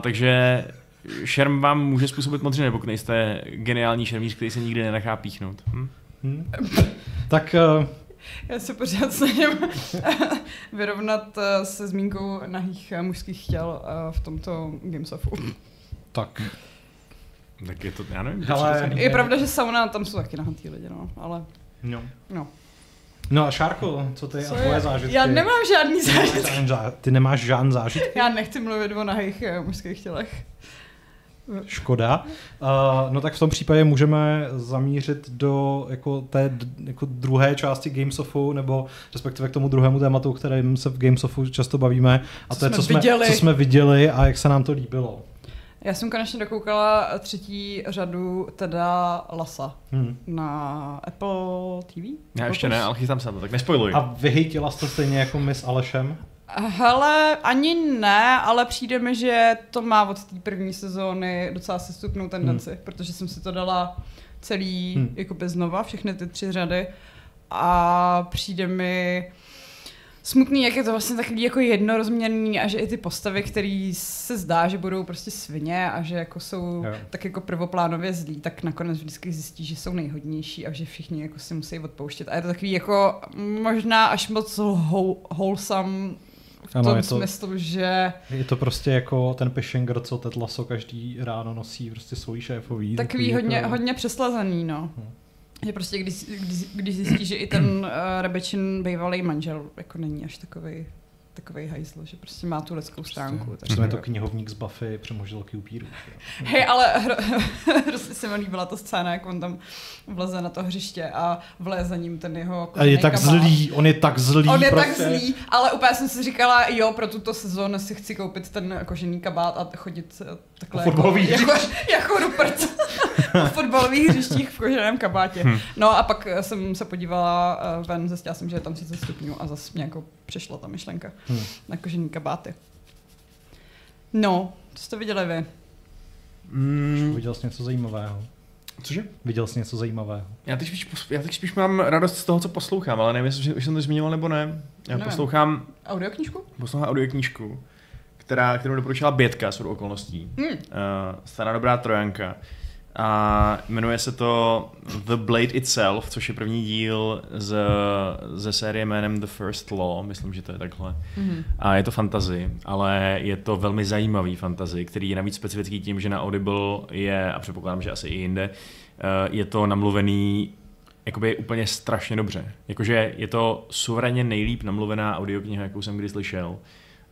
C: takže šerm vám může způsobit modřiny, pokud nejste geniální šermíř, který se nikdy nenechá píchnout. Hm? Hmm.
B: tak uh...
A: Já se pořád snažím vyrovnat se zmínkou nahých mužských těl v tomto Gamesofu.
B: Tak.
C: Tak je to, já nevím.
A: Ale... Je pravda, že sauna, tam jsou taky nahatý lidi, no, ale...
B: No.
A: no.
B: No a Šárko, co ty co a tvoje zážitky?
A: Já nemám žádný zážitky.
B: Ty nemáš žádný zážitky?
A: Já nechci mluvit o nahých uh, mužských tělech.
B: Škoda. Uh, no tak v tom případě můžeme zamířit do jako té jako druhé části Gamesofu, nebo respektive k tomu druhému tématu, kterým se v Gamesofu často bavíme. A co to je, co jsme, co jsme viděli a jak se nám to líbilo.
A: Já jsem konečně dokoukala třetí řadu teda Lasa hmm. na Apple TV.
C: Já ještě ne, ale chystám se na to, tak nespojluj.
B: A vyhejtila jste stejně jako my s Alešem?
A: Hele, ani ne, ale přijde mi, že to má od té první sezóny docela sestupnou tendenci, hmm. protože jsem si to dala celý hmm. jako bez znova, všechny ty tři řady a přijde mi smutný, jak je to vlastně takový jako jednorozměrný a že i ty postavy, které se zdá, že budou prostě svině a že jako jsou jo. tak jako prvoplánově zlí, tak nakonec vždycky zjistí, že jsou nejhodnější a že všichni jako si musí odpouštět. A je to takový jako možná až moc wholesome v ano, tom je to, smyslu, že...
B: Je to prostě jako ten Peshinger, co Ted Lasso každý ráno nosí prostě svůj šéfový.
A: Takový, takový hodně, jako... hodně přeslazený, no. Hmm. Že prostě když, když, když zjistí, že i ten uh, Rebečin bývalý manžel jako není až takový takový hajzl, že prostě má tu lidskou prostě stránku.
B: Prostě je to knihovník z Buffy přemožilky upíru.
A: Hej, ale hrozně se mi líbila ta scéna, jak on tam vleze na to hřiště a vleze za ním ten jeho
B: A je tak kabát. zlý, on je tak zlý.
A: On je prostě. tak zlý, ale úplně jsem si říkala, jo, pro tuto sezónu si chci koupit ten kožený kabát a chodit takhle
B: jako,
A: jako, jako Rupert v fotbalových hřištích v koženém kabátě. Hmm. No a pak jsem se podívala eh, ven, zjistila jsem, že je tam 30 stupňů a zase mě jako přešla ta myšlenka hmm. na kožený kabáty. No, co jste viděli vy?
B: Mm. Viděl jsi něco zajímavého?
C: Cože?
B: Viděl jsi něco zajímavého?
C: Já teď, spíš, já teď spíš mám radost z toho, co poslouchám, ale nevím, jestli jsem to zmiňoval nebo ne. Já nevím. poslouchám...
A: Audioknížku?
C: Poslouchám audioknížku, která, kterou doporučila Bětka s okolností. Hmm. Uh, stará dobrá trojanka. A jmenuje se to The Blade Itself, což je první díl z, ze série jménem The First Law, myslím, že to je takhle. Mm-hmm. A je to fantasy, ale je to velmi zajímavý fantasy, který je navíc specifický tím, že na Audible je, a předpokládám, že asi i jinde, eh, je to namluvený jakoby úplně strašně dobře. Jakože je to suverénně nejlíp namluvená audiokniha, jakou jsem kdy slyšel.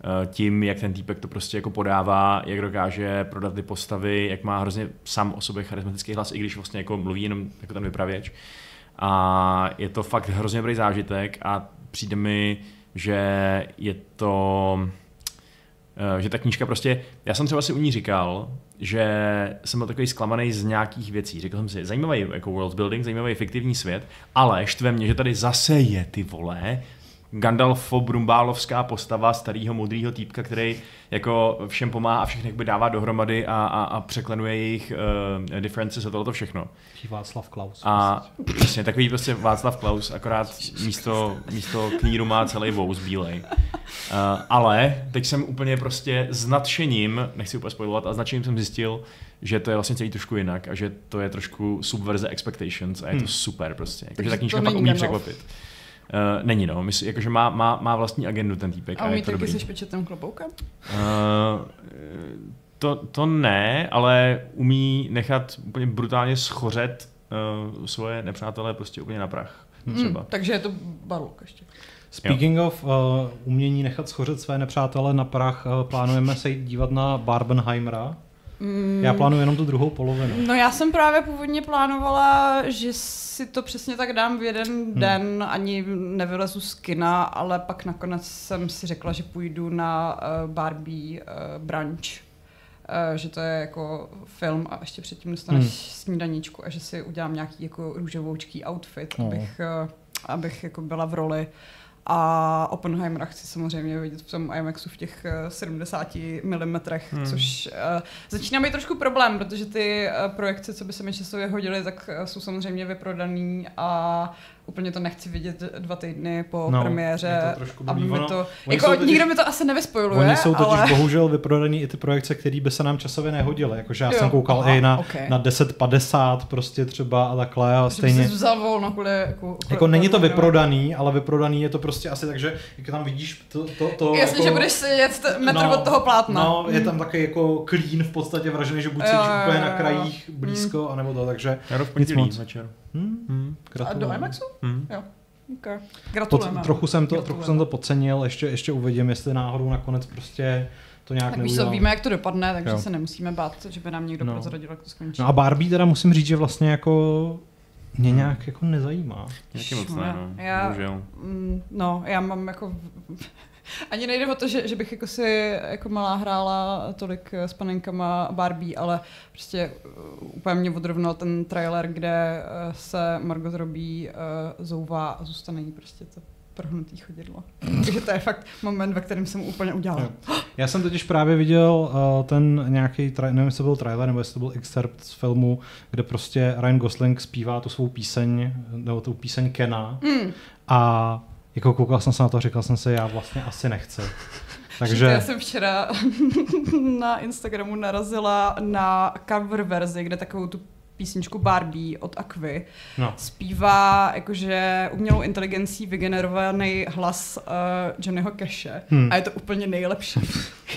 C: Eh, tím, jak ten týpek to prostě jako podává, jak dokáže prodat ty postavy, jak má hrozně sám o sobě charismatický hlas, i když vlastně jako mluví jenom jako ten vypravěč. A je to fakt hrozně dobrý zážitek a přijde mi, že je to Uh, že ta knížka prostě, já jsem třeba si u ní říkal, že jsem byl takový zklamaný z nějakých věcí. Řekl jsem si, zajímavý jako world building, zajímavý fiktivní svět, ale štve mě, že tady zase je ty vole Gandalfo brumbálovská postava starého modrého týpka, který jako všem pomáhá a všechny by dává dohromady a, a, a překlenuje jejich uh, differences a tohle všechno.
B: Václav Klaus.
C: A přesně takový prostě Václav Klaus, akorát místo, místo kníru má celý vous bílej. Uh, ale teď jsem úplně prostě s nadšením, nechci úplně spojovat, a s nadšením jsem zjistil, že to je vlastně celý trošku jinak a že to je trošku subverze expectations a je to hmm. super prostě. Takže ta knížka pak umí překvapit. Uh, není no, Mysl, jakože má, má, má vlastní agendu ten týpek.
A: A umí taky dobrý. se špečetem kloboukem? Uh,
C: to, to ne, ale umí nechat úplně brutálně schořet uh, svoje nepřátelé prostě úplně na prach.
A: Hmm, třeba. Mm, takže je to barlok ještě.
B: Speaking jo. of uh, umění nechat schořet své nepřátele na prach, uh, plánujeme se jít dívat na Barbenheimera. Mm. Já plánuji jenom tu druhou polovinu.
A: No já jsem právě původně plánovala, že si to přesně tak dám v jeden hmm. den, ani nevylezu z kina, ale pak nakonec jsem si řekla, že půjdu na uh, Barbie uh, brunch. Uh, že to je jako film a ještě předtím dostaneš hmm. snídaníčku a že si udělám nějaký jako růžovoučký outfit, oh. abych, uh, abych jako byla v roli. Uh, a Oppenheimera chci samozřejmě vidět v tom IMAXu v těch 70 mm, hmm. což uh, začíná být trošku problém, protože ty uh, projekce, co by se mi časově hodily, tak uh, jsou samozřejmě vyprodaný a úplně to nechci vidět dva týdny po no, premiéře. aby mi to, jako totiž, nikdo mi to asi nevyspojuje.
B: Oni jsou totiž ale... bohužel vyprodaný i ty projekce, které by se nám časově nehodily. Jakože já jo, jsem koukal aha, i na, okay. na 10-50 prostě třeba a takhle. A stejně. Že
A: vzal volno kvůli, jako, kvůli,
B: jako není to vyprodaný, ale vyprodaný je to prostě asi tak, že jak tam vidíš to, to, to
A: Jasně,
B: jako,
A: že budeš sedět metr no, od toho plátna.
B: No, je tam taky jako clean v podstatě vražený, že buď sedíš úplně na krajích blízko, hmm. anebo to, takže
C: nic moc. večer.
A: Hmm, hmm, a do IMAXu? Hmm. Jo. Okay. Gratulujeme.
B: Pod, trochu, jsem to, trochu jsem to podcenil, ještě, ještě uvidím, jestli náhodou nakonec prostě to nějak tak
A: neudělal. víme, jak to dopadne, takže jo. se nemusíme bát, že by nám někdo no. prozradil, jak to skončí.
B: No a Barbie teda musím říct, že vlastně jako mě nějak jako nezajímá.
C: Nějaký moc ne, no. Já, Bohužel.
A: Mm, no, já mám jako ani nejde o to, že, že bych jako si jako malá hrála tolik s panenkama Barbie, ale prostě uh, úplně mě odrovnal ten trailer, kde uh, se Margot Robbie uh, zouvá a zůstane jí prostě to prohnutý chodidlo. Takže to je fakt moment, ve kterém jsem úplně udělal.
B: Já jsem totiž právě viděl uh, ten nějaký, tra- nevím, jestli to byl trailer nebo jestli to byl excerpt z filmu, kde prostě Ryan Gosling zpívá tu svou píseň, nebo tu píseň Kena mm. a jako koukal jsem se na to, říkal jsem si, já vlastně asi nechci.
A: Takže... Já jsem včera na Instagramu narazila na cover verzi, kde takovou tu písničku Barbie od Aquy no. zpívá jakože umělou inteligencí vygenerovaný hlas uh, Johnnyho Cache hmm. a je to úplně nejlepší.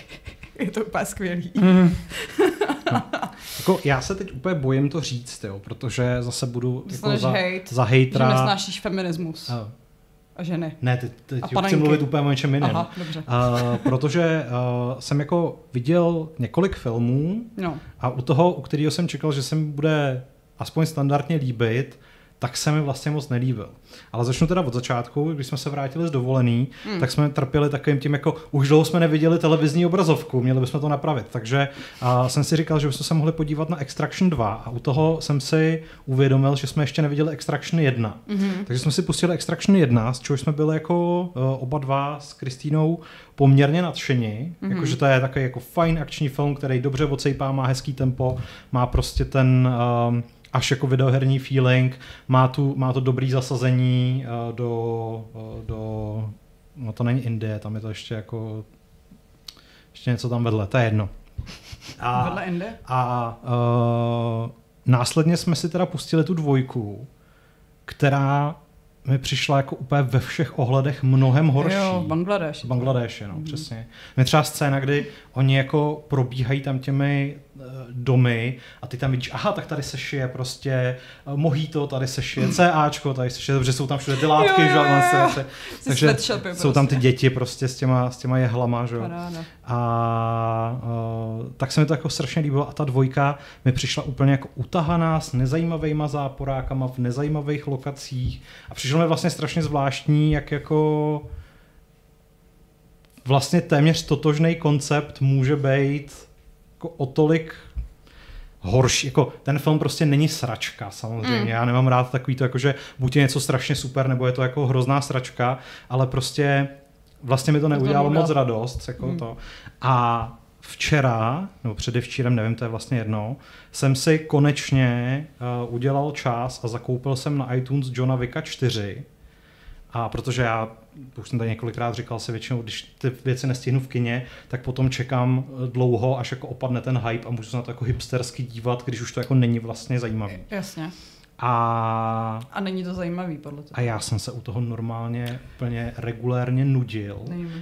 A: je to úplně skvělý. Hmm.
B: no. jako, já se teď úplně bojím to říct, jo, protože zase budu jako za, hate, za hejtra.
A: Že nesnášíš feminismus. Oh a ženy.
B: Ne, teď, teď chci mluvit úplně o něčem jiném.
A: Aha, dobře.
B: Uh, protože uh, jsem jako viděl několik filmů no. a u toho, u kterého jsem čekal, že se mi bude aspoň standardně líbit, tak se mi vlastně moc nelíbil. Ale začnu teda od začátku, když jsme se vrátili z dovolený, mm. tak jsme trpěli takovým tím, jako už dlouho jsme neviděli televizní obrazovku, měli bychom to napravit. Takže uh, jsem si říkal, že bychom se mohli podívat na Extraction 2 a u toho jsem si uvědomil, že jsme ještě neviděli Extraction 1. Mm-hmm. Takže jsme si pustili Extraction 1, z čehož jsme byli jako uh, oba dva s Kristýnou poměrně nadšení, mm-hmm. jakože to je takový jako fajn akční film, který dobře odsejpá, má hezký tempo, má prostě ten uh, až jako videoherní feeling, má, tu, má to dobrý zasazení uh, do, uh, do, no to není Indie, tam je to ještě jako, ještě něco tam vedle, to je jedno.
A: A, vedle Indie?
B: A uh, následně jsme si teda pustili tu dvojku, která mi přišla jako úplně ve všech ohledech mnohem horší.
A: Jo, Bangladeš.
B: Bangladeše, no, mm. přesně. Mě třeba scéna, kdy oni jako probíhají tam těmi domy a ty tam vidíš, aha, tak tady se šije prostě uh, mojito, tady se šije CAčko, tady se šije, protože jsou tam všude ty látky, jo, jo, jo, jo. Se, takže jsou prostě. tam ty děti prostě s těma, s těma jehlama, že jo. A uh, tak se mi to jako strašně líbilo a ta dvojka mi přišla úplně jako utahaná s nezajímavýma záporákama v nezajímavých lokacích a přišlo mi vlastně strašně zvláštní, jak jako vlastně téměř totožný koncept může být jako o tolik horší, jako ten film prostě není sračka samozřejmě, mm. já nemám rád takový to, jako že buď je něco strašně super, nebo je to jako hrozná sračka, ale prostě vlastně mi to neudělalo moc radost, jako mm. to. A včera, nebo předevčírem, nevím, to je vlastně jedno, jsem si konečně uh, udělal čas a zakoupil jsem na iTunes Johna Vicka 4, a protože já, už jsem tady několikrát říkal, si většinou, když ty věci nestihnu v kině, tak potom čekám eh, dlouho, až jako opadne ten hype a můžu se na to jako hipstersky dívat, když už to jako není vlastně zajímavý.
A: Jasně.
B: A...
A: A není to zajímavý podle toho.
B: A já jsem se u toho normálně úplně regulérně nudil.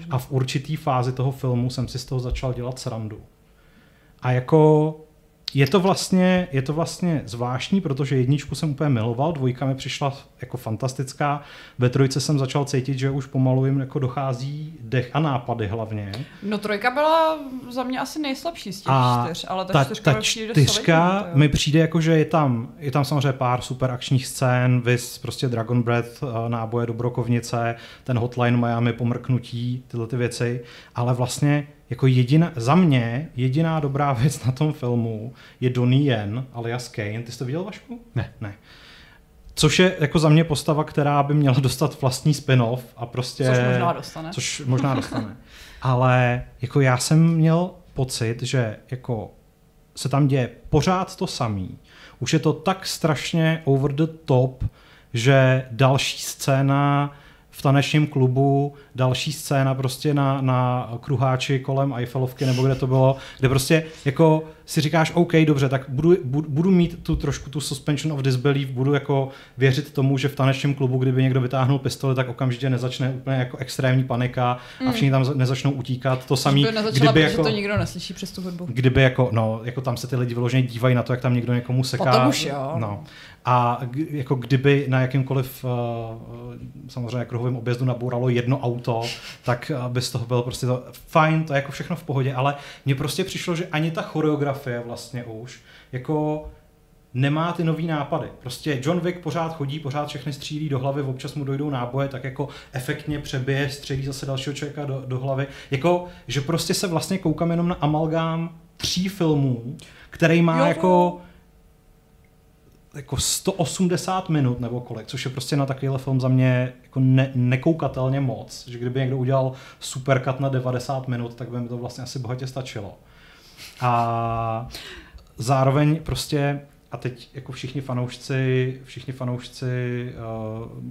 B: A v určitý fázi toho filmu jsem si z toho začal dělat srandu. A jako je to, vlastně, je to vlastně zvláštní, protože jedničku jsem úplně miloval, dvojka mi přišla jako fantastická, ve trojce jsem začal cítit, že už pomalu jim jako dochází dech a nápady hlavně.
A: No trojka byla za mě asi nejslabší z těch a čtyř, ale ta, ta čtyřka,
B: ta čtyřka solidní, mi přijde jako, že je tam, je tam samozřejmě pár super akčních scén, vys prostě Dragon Breath, eh, náboje do brokovnice, ten Hotline Miami, pomrknutí, tyhle ty věci, ale vlastně jako jediná, za mě jediná dobrá věc na tom filmu je Donnie Yen, alias Kane. Ty jsi to viděl, Vašku?
C: Ne.
B: Ne. Což je jako za mě postava, která by měla dostat vlastní spin-off a prostě...
A: Což možná dostane.
B: Což možná dostane. Ale jako já jsem měl pocit, že jako se tam děje pořád to samý. Už je to tak strašně over the top, že další scéna v tanečním klubu, další scéna prostě na, na kruháči kolem Eiffelovky nebo kde to bylo, kde prostě jako si říkáš, OK, dobře, tak budu, budu mít tu trošku tu suspension of disbelief, budu jako věřit tomu, že v tanečním klubu, kdyby někdo vytáhnul pistoli, tak okamžitě nezačne úplně jako extrémní panika a všichni tam nezačnou utíkat. To samý,
A: nezačala, kdyby jako, to nikdo neslyší přes tu hudbu.
B: Kdyby jako, no, jako tam se ty lidi vyloženě dívají na to, jak tam někdo někomu seká.
A: Potom už jo.
B: No. A jako kdyby na jakýmkoliv uh, samozřejmě kruhovém objezdu nabouralo jedno auto, tak eh, by z toho bylo prostě to fajn, to je jako všechno v pohodě, ale mně prostě přišlo, že ani ta choreografie vlastně už jako nemá ty nový nápady. Prostě John Wick pořád chodí, pořád všechny střílí do hlavy, občas mu dojdou náboje, tak jako efektně přebije, střelí zase dalšího člověka do, do hlavy. Jako, že prostě se vlastně koukám jenom na amalgám tří filmů, který má jo, jako jako 180 minut nebo kolik, což je prostě na takovýhle film za mě jako ne, nekoukatelně moc, že kdyby někdo udělal supercut na 90 minut, tak by mi to vlastně asi bohatě stačilo. A zároveň prostě a teď jako všichni fanoušci, všichni fanoušci uh,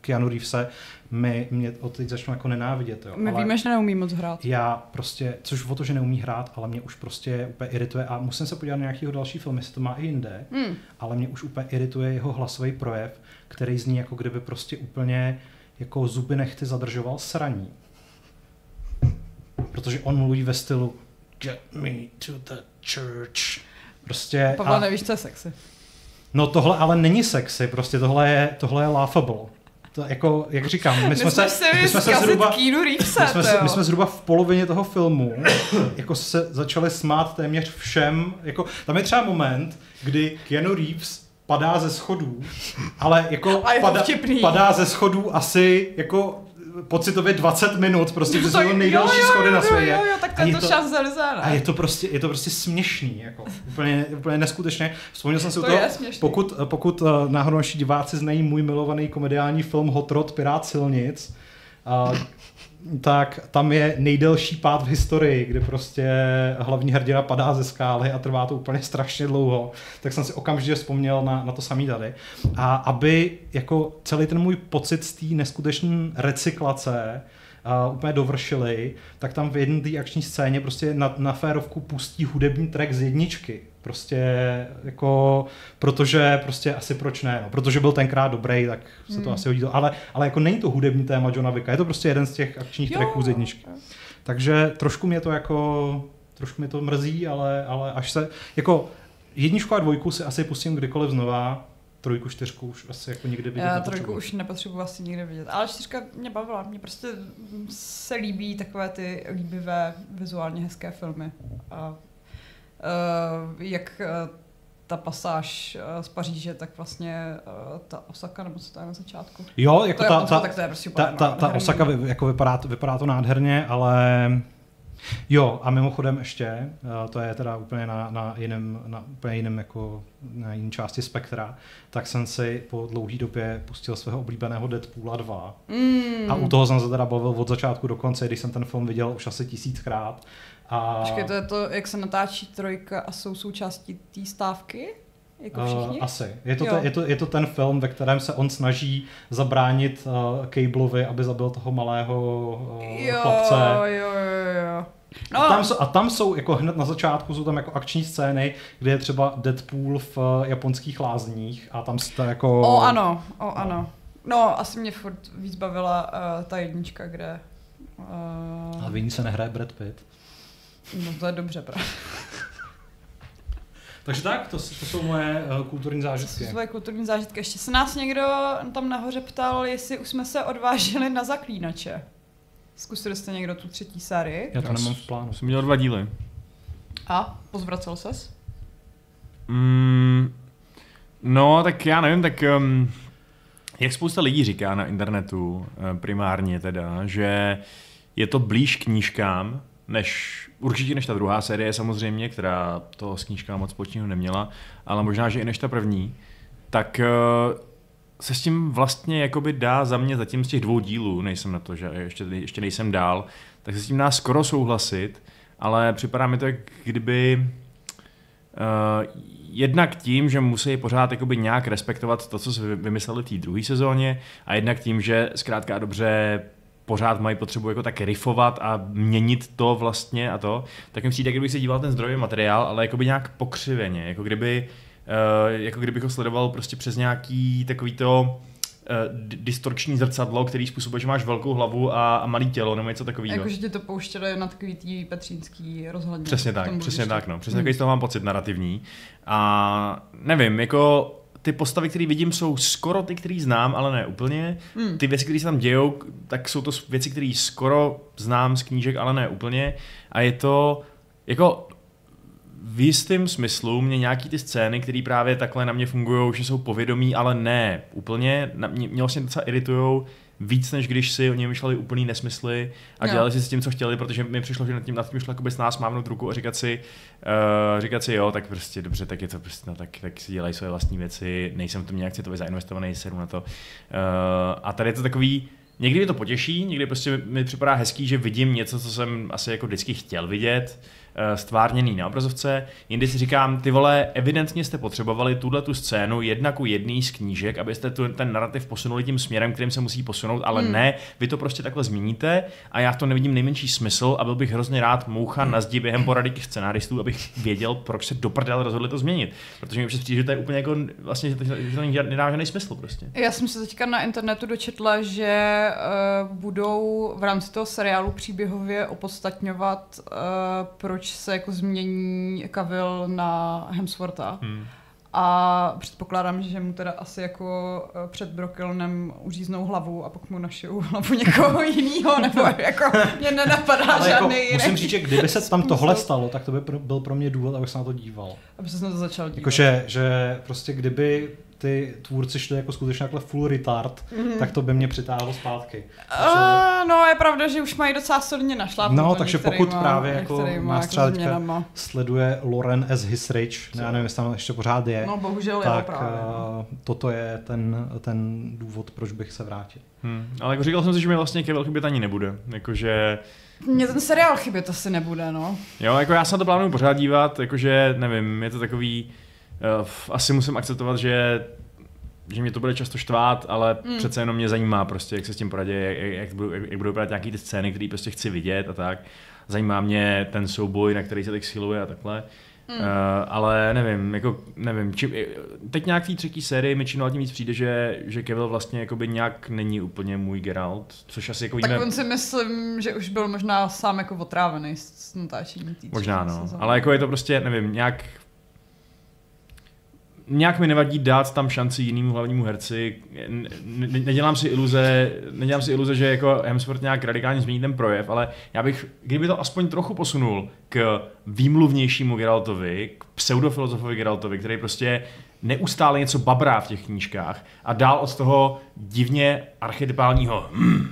B: Keanu Reevese my, mě od teď začnou jako nenávidět. Jo.
A: My ale víme, že neumí moc hrát.
B: Já prostě, což o to, že neumí hrát, ale mě už prostě úplně irituje a musím se podívat na nějakého další film, jestli to má i jinde, hmm. ale mě už úplně irituje jeho hlasový projev, který zní jako kdyby prostě úplně jako zuby nechty zadržoval sraní. Protože on mluví ve stylu Get me to the church Prostě,
A: Pavel, a... nevíš, co je sexy.
B: No tohle ale není sexy, prostě tohle je, tohle je laughable. To jako, jak říkám, my jsme, se,
A: my jsme se zhruba,
B: Reevese, my, jsme, se, my jsme zhruba v polovině toho filmu jako se začali smát téměř všem, jako tam je třeba moment, kdy Keanu Reeves padá ze schodů, ale jako padá, padá ze schodů asi jako pocitově 20 minut, prostě, že jsou to nejdelší schody na světě.
A: Jo, jo, tak to je to čas zelze,
B: A je to prostě, je to prostě směšný, jako, úplně, úplně neskutečně. Vzpomněl jsem si
A: to,
B: to
A: pokud,
B: pokud eh, náhodou naši diváci znají můj milovaný komediální film Hot Rod Pirát silnic, uh, tak tam je nejdelší pád v historii, kdy prostě hlavní hrdina padá ze skály a trvá to úplně strašně dlouho. Tak jsem si okamžitě vzpomněl na, na to samý tady. A aby jako celý ten můj pocit z té neskutečné recyklace uh, úplně dovršili, tak tam v jedné té akční scéně prostě na, na férovku pustí hudební track z jedničky. Prostě jako, protože prostě asi proč ne, no. protože byl tenkrát dobrý, tak se to hmm. asi hodí to, ale, ale jako není to hudební téma Johna Vicka, je to prostě jeden z těch akčních jo. tracků z jedničky. Takže trošku mě to jako, trošku mě to mrzí, ale, ale až se, jako jedničku a dvojku si asi pustím kdykoliv znova, trojku, čtyřku už asi jako nikdy vidět
A: Já trojku už nepotřebuji asi nikdy vidět, ale čtyřka mě bavila, mně prostě se líbí takové ty líbivé, vizuálně hezké filmy. A uh, jak uh, ta pasáž uh, z Paříže, tak vlastně uh, ta Osaka, nebo co to je na začátku?
B: Jo, jako
A: to
B: ta,
A: Japonsko,
B: ta,
A: tak to je prostě
B: ta, ta, ta Osaka vy, jako vypadá, vypadá to nádherně, ale Jo, a mimochodem ještě, eh, to je teda úplně na, na jiném, na úplně jiném jako na jiné části spektra, tak jsem si po dlouhé době pustil svého oblíbeného Deadpoola 2. Mm. A u toho jsem se teda bavil od začátku do konce, když jsem ten film viděl už asi tisíckrát. A...
A: Počkej, to je to, jak se natáčí trojka a jsou součástí té stávky? Jako všichni?
B: Uh, asi. Je to, te, je, to, je to ten film, ve kterém se on snaží zabránit uh, Cableovi, aby zabil toho malého uh,
A: jo,
B: chlapce.
A: Jo.
B: A, tam jsou, a tam jsou, jako hned na začátku, jsou tam jako akční scény, kde je třeba Deadpool v uh, japonských lázních a tam jste jako...
A: O ano, o no. ano. No, asi mě furt víc bavila uh, ta jednička, kde...
B: Uh... Ale v se nehraje Brad Pitt.
A: No to je dobře, právě.
B: Takže tak, to, to jsou moje uh, kulturní zážitky. To jsou
A: kulturní zážitky. Ještě se nás někdo tam nahoře ptal, jestli už jsme se odvážili na zaklínače. Zkusili jste někdo tu třetí sérii?
B: Já to Já nemám v plánu.
C: Jsem měl dva díly.
A: A? Pozvracel ses?
C: Mm, no, tak já nevím, tak um, jak spousta lidí říká na internetu, uh, primárně teda, že je to blíž knížkám, než, určitě než ta druhá série samozřejmě, která to s knížkám moc společného neměla, ale možná, že i než ta první, tak uh, se s tím vlastně jakoby dá za mě zatím z těch dvou dílů, nejsem na to, že ještě, ještě nejsem dál, tak se s tím dá skoro souhlasit, ale připadá mi to, jak kdyby uh, jednak tím, že musí pořád jakoby nějak respektovat to, co se vymysleli té druhé sezóně a jednak tím, že zkrátka dobře pořád mají potřebu jako tak riffovat a měnit to vlastně a to, tak mi přijde, kdybych se díval ten zdrojový materiál, ale jakoby nějak pokřiveně, jako kdyby uh, jako kdybych ho sledoval prostě přes nějaký takový to uh, distorční zrcadlo, který způsobuje, že máš velkou hlavu a, a malý tělo nebo něco takového.
A: Jakože ti to pouštělo na takový tý petřínský rozhledně.
C: Přesně tak, přesně tak, no. Přesně hmm. takový z toho mám pocit narrativní. A nevím, jako ty postavy, které vidím, jsou skoro ty, které znám, ale ne úplně. Hmm. Ty věci, které se tam dějou, tak jsou to věci, které skoro znám z knížek, ale ne úplně. A je to, jako v jistém smyslu mě nějaký ty scény, které právě takhle na mě fungují, že jsou povědomí, ale ne úplně, na mě, mě vlastně docela iritujou víc, než když si oni myšleli úplný nesmysly a dělali jo. si s tím, co chtěli, protože mi přišlo, že nad tím, nad tím šlo s nás mávnout ruku a říkat si, uh, říkat si jo, tak prostě dobře, tak je to prostě, no, tak, tak si dělají své vlastní věci, nejsem v tom nějak citově zainvestovaný, seru na to. Uh, a tady je to takový, někdy mě to potěší, někdy prostě mi připadá hezký, že vidím něco, co jsem asi jako vždycky chtěl vidět, stvárněný na obrazovce. Jindy si říkám, ty vole, evidentně jste potřebovali tuhle tu scénu jedna ku jedný z knížek, abyste tu, ten narrativ posunuli tím směrem, kterým se musí posunout, ale hmm. ne, vy to prostě takhle zmíníte a já v to nevidím nejmenší smysl a byl bych hrozně rád moucha na zdi během porady těch scenáristů, abych věděl, proč se do prdel rozhodli to změnit. Protože mi přijde, že to je úplně jako vlastně, že to, že to nedá žádný smysl prostě.
A: Já jsem se teďka na internetu dočetla, že uh, budou v rámci toho seriálu příběhově opodstatňovat, uh, proč proč se jako změní Kavil na Hemswortha. Hmm. A předpokládám, že mu teda asi jako eh, před Brokilnem uříznou hlavu a pak mu našijou hlavu někoho jiného, nebo jako mě nenapadá Ale žádný jako,
B: jiný. Musím říct, že kdyby se tam tohle stalo, tak to by byl pro mě důvod, abych se na to díval.
A: Aby se na to začal dívat.
B: Jakože, že prostě kdyby ty tvůrci šli jako skutečně takhle full retard, mm. tak to by mě přitáhlo zpátky.
A: Takže... Uh, no je pravda, že už mají docela solidně našlápnout.
B: No, takže pokud právě jako nás třeba jako sleduje Loren as his rich, ne, já nevím, jestli tam ještě pořád je,
A: no, bohužel
B: tak
A: je právě.
B: Uh, toto je ten, ten důvod, proč bych se vrátil.
C: Hmm. Ale jako říkal jsem si, že mi vlastně Kevil chybět ani nebude. Jakože...
A: Mně ten seriál chybět asi nebude, no.
C: Jo, jako já se na to plánuju pořád dívat, jakože nevím, je to takový asi musím akceptovat, že že mě to bude často štvát, ale mm. přece jenom mě zajímá prostě, jak se s tím poradí, jak, jak, budou, jak, jak budou vypadat nějaký ty scény, které prostě chci vidět a tak. Zajímá mě ten souboj, na který se teď siluje a takhle. Mm. Uh, ale nevím, jako nevím, či, teď nějak v té třetí sérii mi čím tím víc přijde, že, že Kevil vlastně jakoby nějak není úplně můj Geralt, což asi jako
A: Tak vidíme... on si myslím, že už byl možná sám jako otrávený s natáčením
C: Možná no, sezóny. ale jako je to prostě, nevím, nějak nějak mi nevadí dát tam šanci jinému hlavnímu herci. Ne, ne, nedělám si iluze, nedělám si iluze, že jako Hemsworth nějak radikálně změní ten projev, ale já bych, kdyby to aspoň trochu posunul k výmluvnějšímu Geraltovi, k pseudofilozofovi Geraltovi, který prostě neustále něco babrá v těch knížkách a dál od toho divně archetypálního hmm,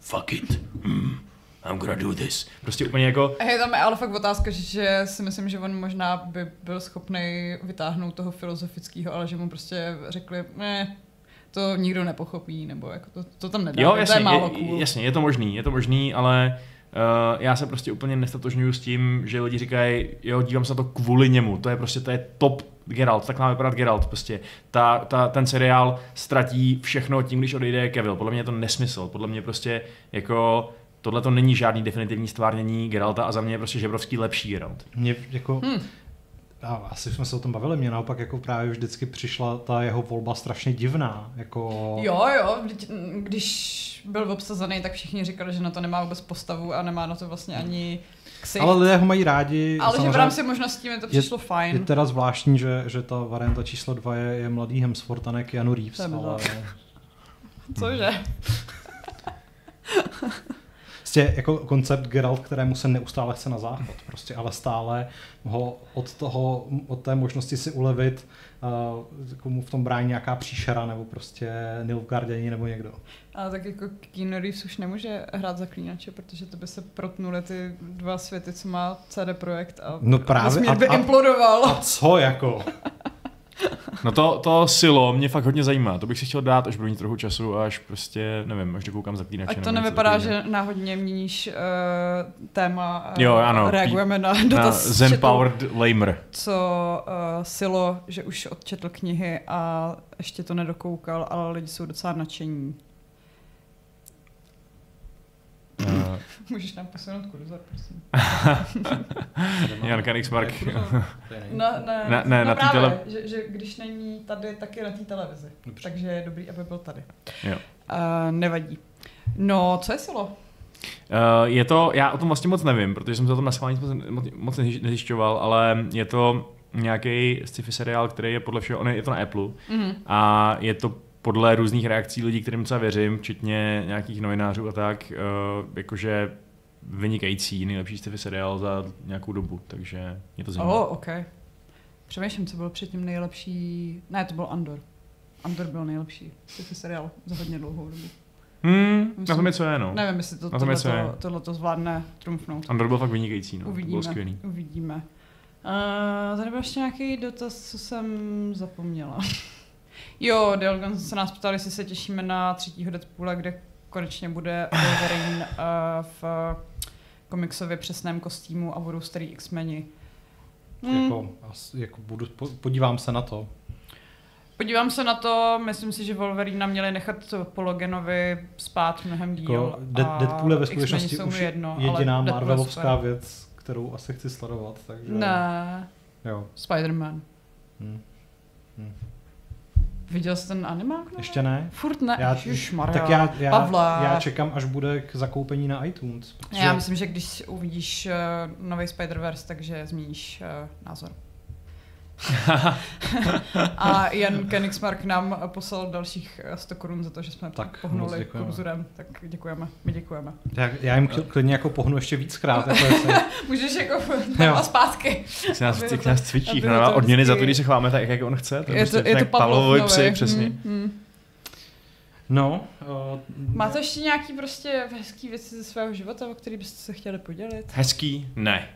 C: fuck it, hmm, I'm gonna do this. Prostě úplně jako...
A: Hej, tam je ale fakt otázka, že si myslím, že on možná by byl schopný vytáhnout toho filozofického, ale že mu prostě řekli, ne, to nikdo nepochopí, nebo jako to, to tam nedá,
C: jo, jasně,
A: to je málo
C: je,
A: cool.
C: jasně, je to možný, je to možný, ale uh, já se prostě úplně nestatožňuju s tím, že lidi říkají, jo, dívám se na to kvůli němu, to je prostě, to je top Geralt, tak má vypadat Geralt prostě. Ta, ta, ten seriál ztratí všechno tím, když odejde Kevil. Podle mě je to nesmysl. Podle mě prostě jako tohle to není žádný definitivní stvárnění Geralta a za mě je prostě žebrovský lepší Geralt.
B: Mě jako, hmm. a asi jsme se o tom bavili, mě naopak jako právě vždycky přišla ta jeho volba strašně divná. Jako...
A: Jo, jo, když byl obsazený, tak všichni říkali, že na to nemá vůbec postavu a nemá na to vlastně ani
B: ksicht. Ale lidé ho mají rádi.
A: Ale že v rámci možností mi to přišlo
B: je,
A: fajn.
B: Je teda zvláštní, že, že ta varianta číslo dva je, je mladý Hemsworth a ne Keanu Reeves. Ale...
A: Cože?
B: Prostě jako koncept Geralt, kterému se neustále chce na záchod, prostě, ale stále ho od toho, od té možnosti si ulevit, uh, komu v tom brání nějaká příšera, nebo prostě Nilfgaardiani nebo někdo.
A: A tak jako Keanu Reeves už nemůže hrát zaklínače, protože to by se protnuly ty dva světy, co má CD Projekt a
B: no právě,
A: a, by a, implodoval.
B: A co jako?
C: No to, to silo mě fakt hodně zajímá. To bych si chtěl dát, až budu mít trochu času a až prostě, nevím, až dokoukám zaklínače.
A: A to nevypadá, že náhodně měníš uh, téma.
C: Uh, jo, ano.
A: Reagujeme na dotaz.
C: Na Zen Powered Lamer.
A: Co uh, Silo, že už odčetl knihy a ještě to nedokoukal, ale lidi jsou docela nadšení. Uh, Můžeš nám posunout kurzor, prosím.
C: Jan Kanigsmark.
A: No, ne,
C: ne, ne,
A: no
C: na
A: právě,
C: tele...
A: že, že, když není tady, tak je na té televizi. Dobře. Takže je dobrý, aby byl tady.
C: Jo.
A: Uh, nevadí. No, co je silo? Uh,
C: je to, já o tom vlastně moc nevím, protože jsem se o tom na schválení moc, moc nezjišťoval, ale je to nějaký sci-fi seriál, který je podle všeho, on je, je to na Apple mm-hmm. a je to podle různých reakcí lidí, kterým třeba věřím, včetně nějakých novinářů a tak, uh, jakože vynikající, nejlepší sci seriál za nějakou dobu, takže mě to zajímá.
A: Oh, ok. Přemýšlím, co byl předtím nejlepší... Ne, to byl Andor. Andor byl nejlepší sci seriál za hodně dlouhou dobu.
C: Hmm, Myslím, na tom je co je, no.
A: Nevím, jestli to, tohle, to, tohle to zvládne trumfnout.
C: Andor byl fakt vynikající, no.
A: Uvidíme,
C: to bylo skvělý.
A: uvidíme. Uh, tady byl ještě nějaký dotaz, co jsem zapomněla. Jo, Delgon se nás ptali, jestli se těšíme na třetího Deadpoola, kde konečně bude Wolverine uh, v komiksově přesném kostýmu a budou starý X-meni.
B: Hmm. Jako, jako budu, podívám se na to.
A: Podívám se na to, myslím si, že Wolverine měli nechat po Loganovi spát mnohem díl. Jako
B: Deadpool je ve skutečnosti už jedno, jediná Marvelovská věc, kterou asi chci sledovat. Takže...
A: Ne.
B: Jo.
A: Spider-Man. Hmm. Hmm. Viděl jsi ten animák? Ne?
B: Ještě ne.
A: Furt ne.
B: Já, tak já, já, Pavla. já čekám, až bude k zakoupení na iTunes.
A: Protože... Já myslím, že když uvidíš uh, nový Spider-Verse, takže změníš uh, názor. A Jan Kenigsmark nám poslal dalších 100 korun za to, že jsme tak, pohnuli kurzurem, tak děkujeme, my děkujeme.
B: Já, já jim klidně jako pohnu ještě víc krát. Jako
A: Můžeš jako a zpátky.
C: Jak nás, jak nás cvičí, no, odměny za to, když se chováme tak, jak on chce.
A: To je, je to, prostě je to Pavlovi
C: psy, přesně. Hmm, hmm.
B: No.
A: Uh, Máte ještě nějaký prostě hezký věci ze svého života, o který byste se chtěli podělit?
C: Hezký? Ne.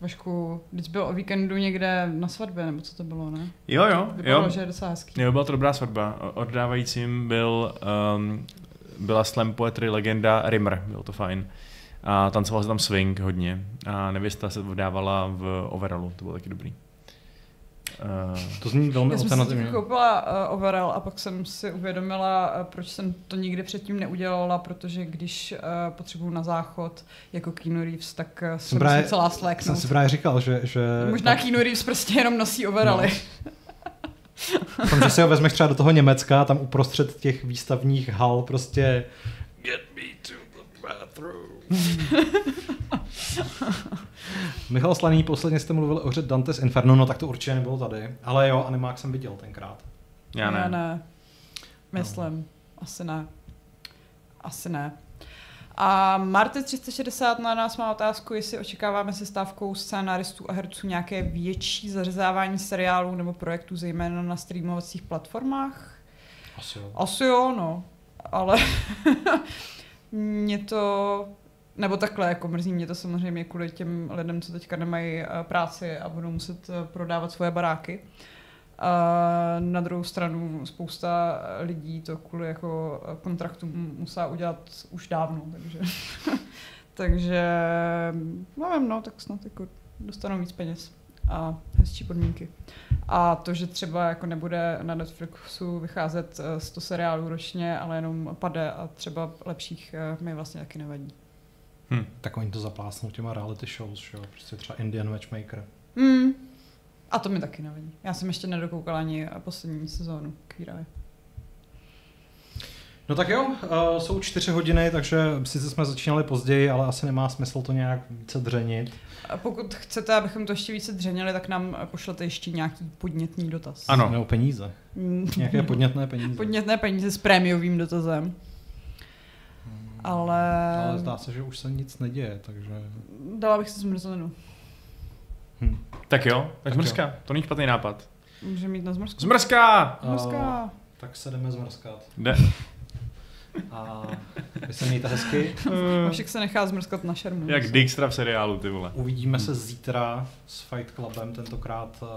A: Vašku, když byl o víkendu někde na svatbě, nebo co to bylo, ne?
C: Jo, jo.
A: Vypadalo,
C: jo.
A: že je docela hezký.
C: Jo, byla to dobrá svatba. Oddávajícím byl, um, byla slam poetry legenda Rimmer, bylo to fajn. A tancoval se tam swing hodně. A nevěsta se vdávala v overallu, to bylo taky dobrý.
B: Uh, to zní velmi
A: Já jsem si koupila uh, overall a pak jsem si uvědomila, uh, proč jsem to nikdy předtím neudělala, protože když uh, potřebuju na záchod jako Keanu Reeves, tak uh, jsem právě, celá sléknout.
B: Jsem si právě říkal, že... že
A: Možná tak... Keanu Reeves prostě jenom nosí overaly.
B: No. Tom, že si ho vezmeš třeba do toho Německa, tam uprostřed těch výstavních hal prostě Get me to the bathroom. Michal Slaný, posledně jste mluvil o hře Dante's Inferno, no tak to určitě nebylo tady. Ale jo, Animák jsem viděl tenkrát.
C: Já ne.
A: Já ne. Myslím. No. Asi ne. Asi ne. A Marte 360 na nás má otázku, jestli očekáváme se stávkou scénaristů a herců nějaké větší zařezávání seriálů nebo projektů, zejména na streamovacích platformách.
B: Asi jo.
A: Asi jo, no. Ale mě to nebo takhle, jako mrzí mě to samozřejmě kvůli těm lidem, co teďka nemají uh, práci a budou muset uh, prodávat svoje baráky. A na druhou stranu spousta lidí to kvůli jako kontraktům musela udělat už dávno, takže, takže nevím, no, tak snad jako dostanou víc peněz a hezčí podmínky. A to, že třeba jako nebude na Netflixu vycházet 100 seriálů ročně, ale jenom pade a třeba lepších mi vlastně taky nevadí.
B: Hmm. Tak oni to zaplásnou těma reality shows, že jo? Prostě třeba Indian Matchmaker.
A: Hmm. A to mi taky nevadí. Já jsem ještě nedokoukala ani poslední sezónu Queer
B: No tak jo, uh, jsou čtyři hodiny, takže sice jsme začínali později, ale asi nemá smysl to nějak více dřenit.
A: A pokud chcete, abychom to ještě více dřenili, tak nám pošlete ještě nějaký podnětný dotaz.
B: Ano. Nebo peníze. Mm. Nějaké podnětné peníze.
A: Podnětné peníze s prémiovým dotazem ale...
B: Ale zdá se, že už se nic neděje, takže...
A: Dala bych si zmrzlinu.
C: Hm. Tak jo, tak, tak zmrzka, jo. to není špatný nápad.
A: Můžeme mít na zmrzku.
C: Zmrzka!
A: Zmrzka! Uh,
B: tak se jdeme zmrzkat.
C: Jde.
B: A vy se mějte hezky.
A: Vašek se nechá zmrzkat na šermu.
C: Jak Dijkstra v seriálu, ty vole.
B: Uvidíme se zítra s Fight Clubem, tentokrát uh,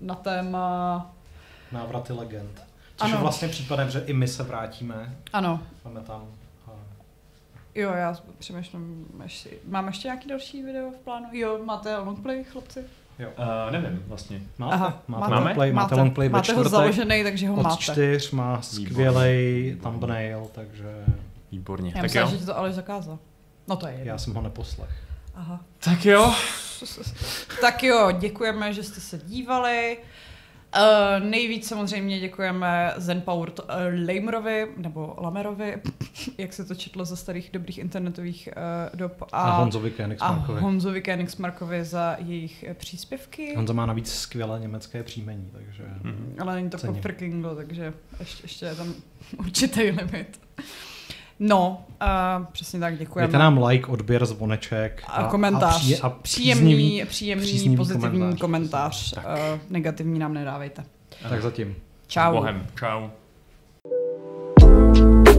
A: na téma
B: návraty legend. Což ano. je vlastně případem, že i my se vrátíme.
A: Ano.
B: Máme tam
A: Jo, já přemýšlím, ještě, mám ještě nějaký další video v plánu? Jo, máte longplay, chlapci?
C: Jo. Uh, nevím vlastně.
B: Máte, Aha, máte, máte longplay, máte, máte longplay
A: máte čtvrtek, ho založený, takže ho
B: od
A: máte.
B: Od čtyř má skvělý thumbnail, takže...
C: Výborně.
A: Já tak myslím, jo. že to ale zakázal. No to je jedno.
B: Já jsem ho neposlech.
A: Aha.
C: Tak jo.
A: tak jo, děkujeme, že jste se dívali. Uh, nejvíc samozřejmě děkujeme Zenpower uh, Lamerovi, nebo Lamerovi, jak se to četlo za starých dobrých internetových uh, dob.
B: A, a Honzovi Koenigsmarkovi.
A: A Honzovi Koenigsmarkovi za jejich příspěvky.
B: Honza má navíc skvělé německé příjmení, takže...
A: Mm-hmm. Ale není to frkingo, takže ještě, ještě je tam určitý limit. No, uh, přesně tak, děkujeme.
B: Dejte nám like, odběr, zvoneček.
A: A, a komentář. A, pří, a příjemný, příjemný, příjemný, příznivý pozitivní komentář. komentář. Uh, negativní nám nedávejte.
B: Tak zatím.
A: Čau.
C: Bohem. Čau. thank you